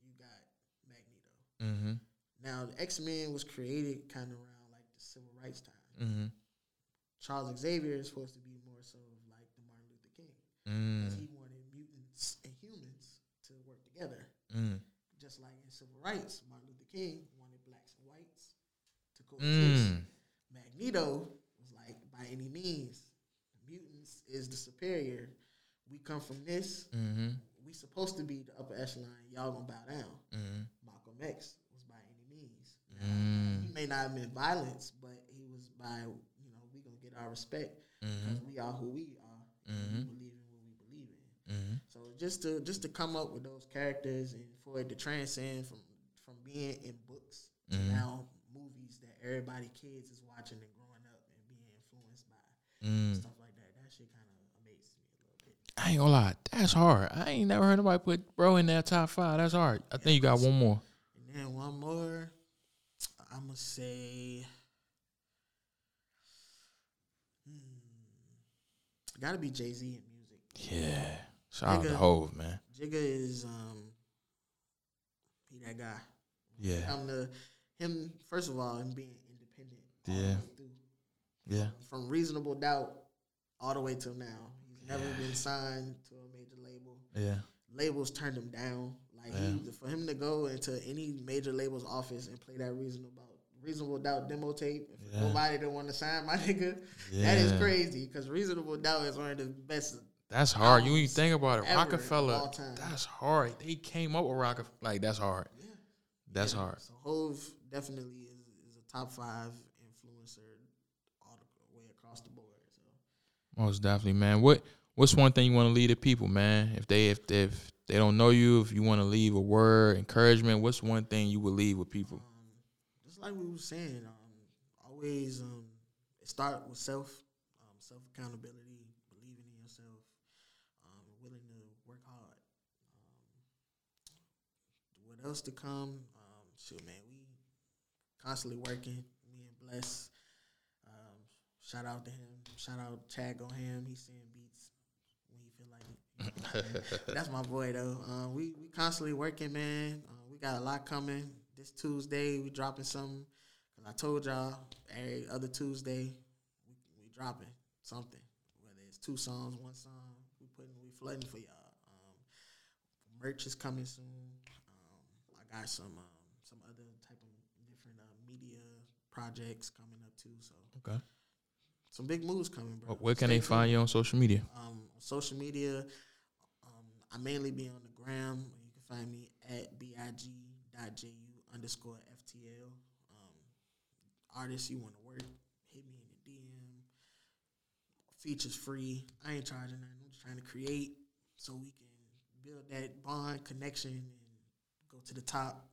You got Magneto. Mm-hmm. Now the X Men was created kind of around like the civil rights time. Mm-hmm. Charles Xavier is supposed to be more so like the Martin Luther King. 'cause Mm. He wanted mutants and humans to work together, Mm. just like in civil rights. Martin Luther King wanted blacks and whites to coexist. Mm. Magneto was like, by any means, mutants is the superior. We come from this. Mm-hmm. We supposed to be the upper echelon. Y'all gonna bow down. Mm-hmm. Malcolm X was by any means. Mm. He may not have been violence, but he was by you know we gonna get our respect because Mm-hmm. we are who we are. Mhm. We believe in what we believe in. Mm-hmm. So just to just to come up with those characters and for it to transcend from from being in books to Mhm. now movies that everybody kids is watching and growing up and being influenced by Mm. stuff like that. That shit kind of amazes me a little bit. I ain't gonna lie, that's hard. I ain't never heard nobody put bro in that top five. That's hard. I think you got one more. And then one more, I'm gonna say, hmm, gotta be Jay Z in music. Yeah. Shout out to. Hove, man. Jigga is um, he that guy. Yeah. I'm the him first of all, him being independent. Yeah. Yeah. From reasonable doubt all the way till now, he's never been signed to a major label. Yeah. labels turned him down. Like Yeah. he, for him to go into any major label's office and play that reasonable reasonable doubt demo tape, if Yeah. nobody didn't want to sign my nigga, that is crazy. Because reasonable doubt is one of the best. That's hard. You even think about it. Rockefeller. That's hard. They came up with Rockefeller. Like that's hard. Yeah. That's Yeah. hard. So Hove definitely is, is a top five influencer all the way across the board. So Most definitely, man. What What's one thing you want to leave the people, man? If they if they, if they don't know you, if you want to leave a word, encouragement, what's one thing you would leave with people? um, just like we were saying, um, always um, start with self, um, self accountability, believing in yourself, um, willing to work hard. Um, what else to come? Um, shoot, man, we constantly working. Me and Bless. Um, shout out to him. Shout out Chad on him. He's saying beats when he feel like it. You know what I'm saying? That's my boy though. Um, we we constantly working, man. Uh, we got a lot coming. This Tuesday we dropping something. Cause I told y'all every other Tuesday we, we dropping something. Whether it's two songs, one song, we putting we flooding for y'all. Um, merch is coming soon. Um, I got some um, some other type of different uh, media projects coming up too. So Okay. some big moves coming, bro. Where can Stay they find you on social media? um, on social media. Um, I mainly be on the gram. You can find me at big.ju underscore ftl. Um, artists you want to work, hit me in the DM. Features free. I ain't charging nothing. I'm just trying to create so we can build that bond connection and go to the top.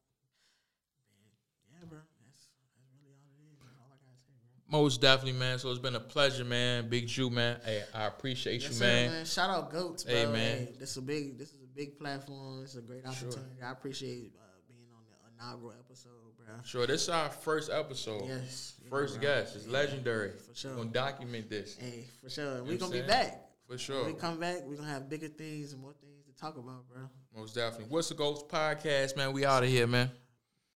Man, yeah, bro. That's that's really all it is. That's all I gotta say, bro. Most definitely, man. So it's been a pleasure, man. Big Ju, man. Hey, I appreciate Yes, you, sir, man. Shout out Goats, bro. Hey, man. Hey, this is a big, this is a big platform. It's a great opportunity. I appreciate uh, being on the inaugural episode, bro. Sure, this is our first episode. Yes, First bro. guest. It's Yeah, legendary. for sure. We're gonna document this. Hey, for sure. We're gonna be back. For When sure. we come back, we're gonna have bigger things and more things to talk about, bro. Most definitely. What's the Goat Podcast, man? We out of here, man.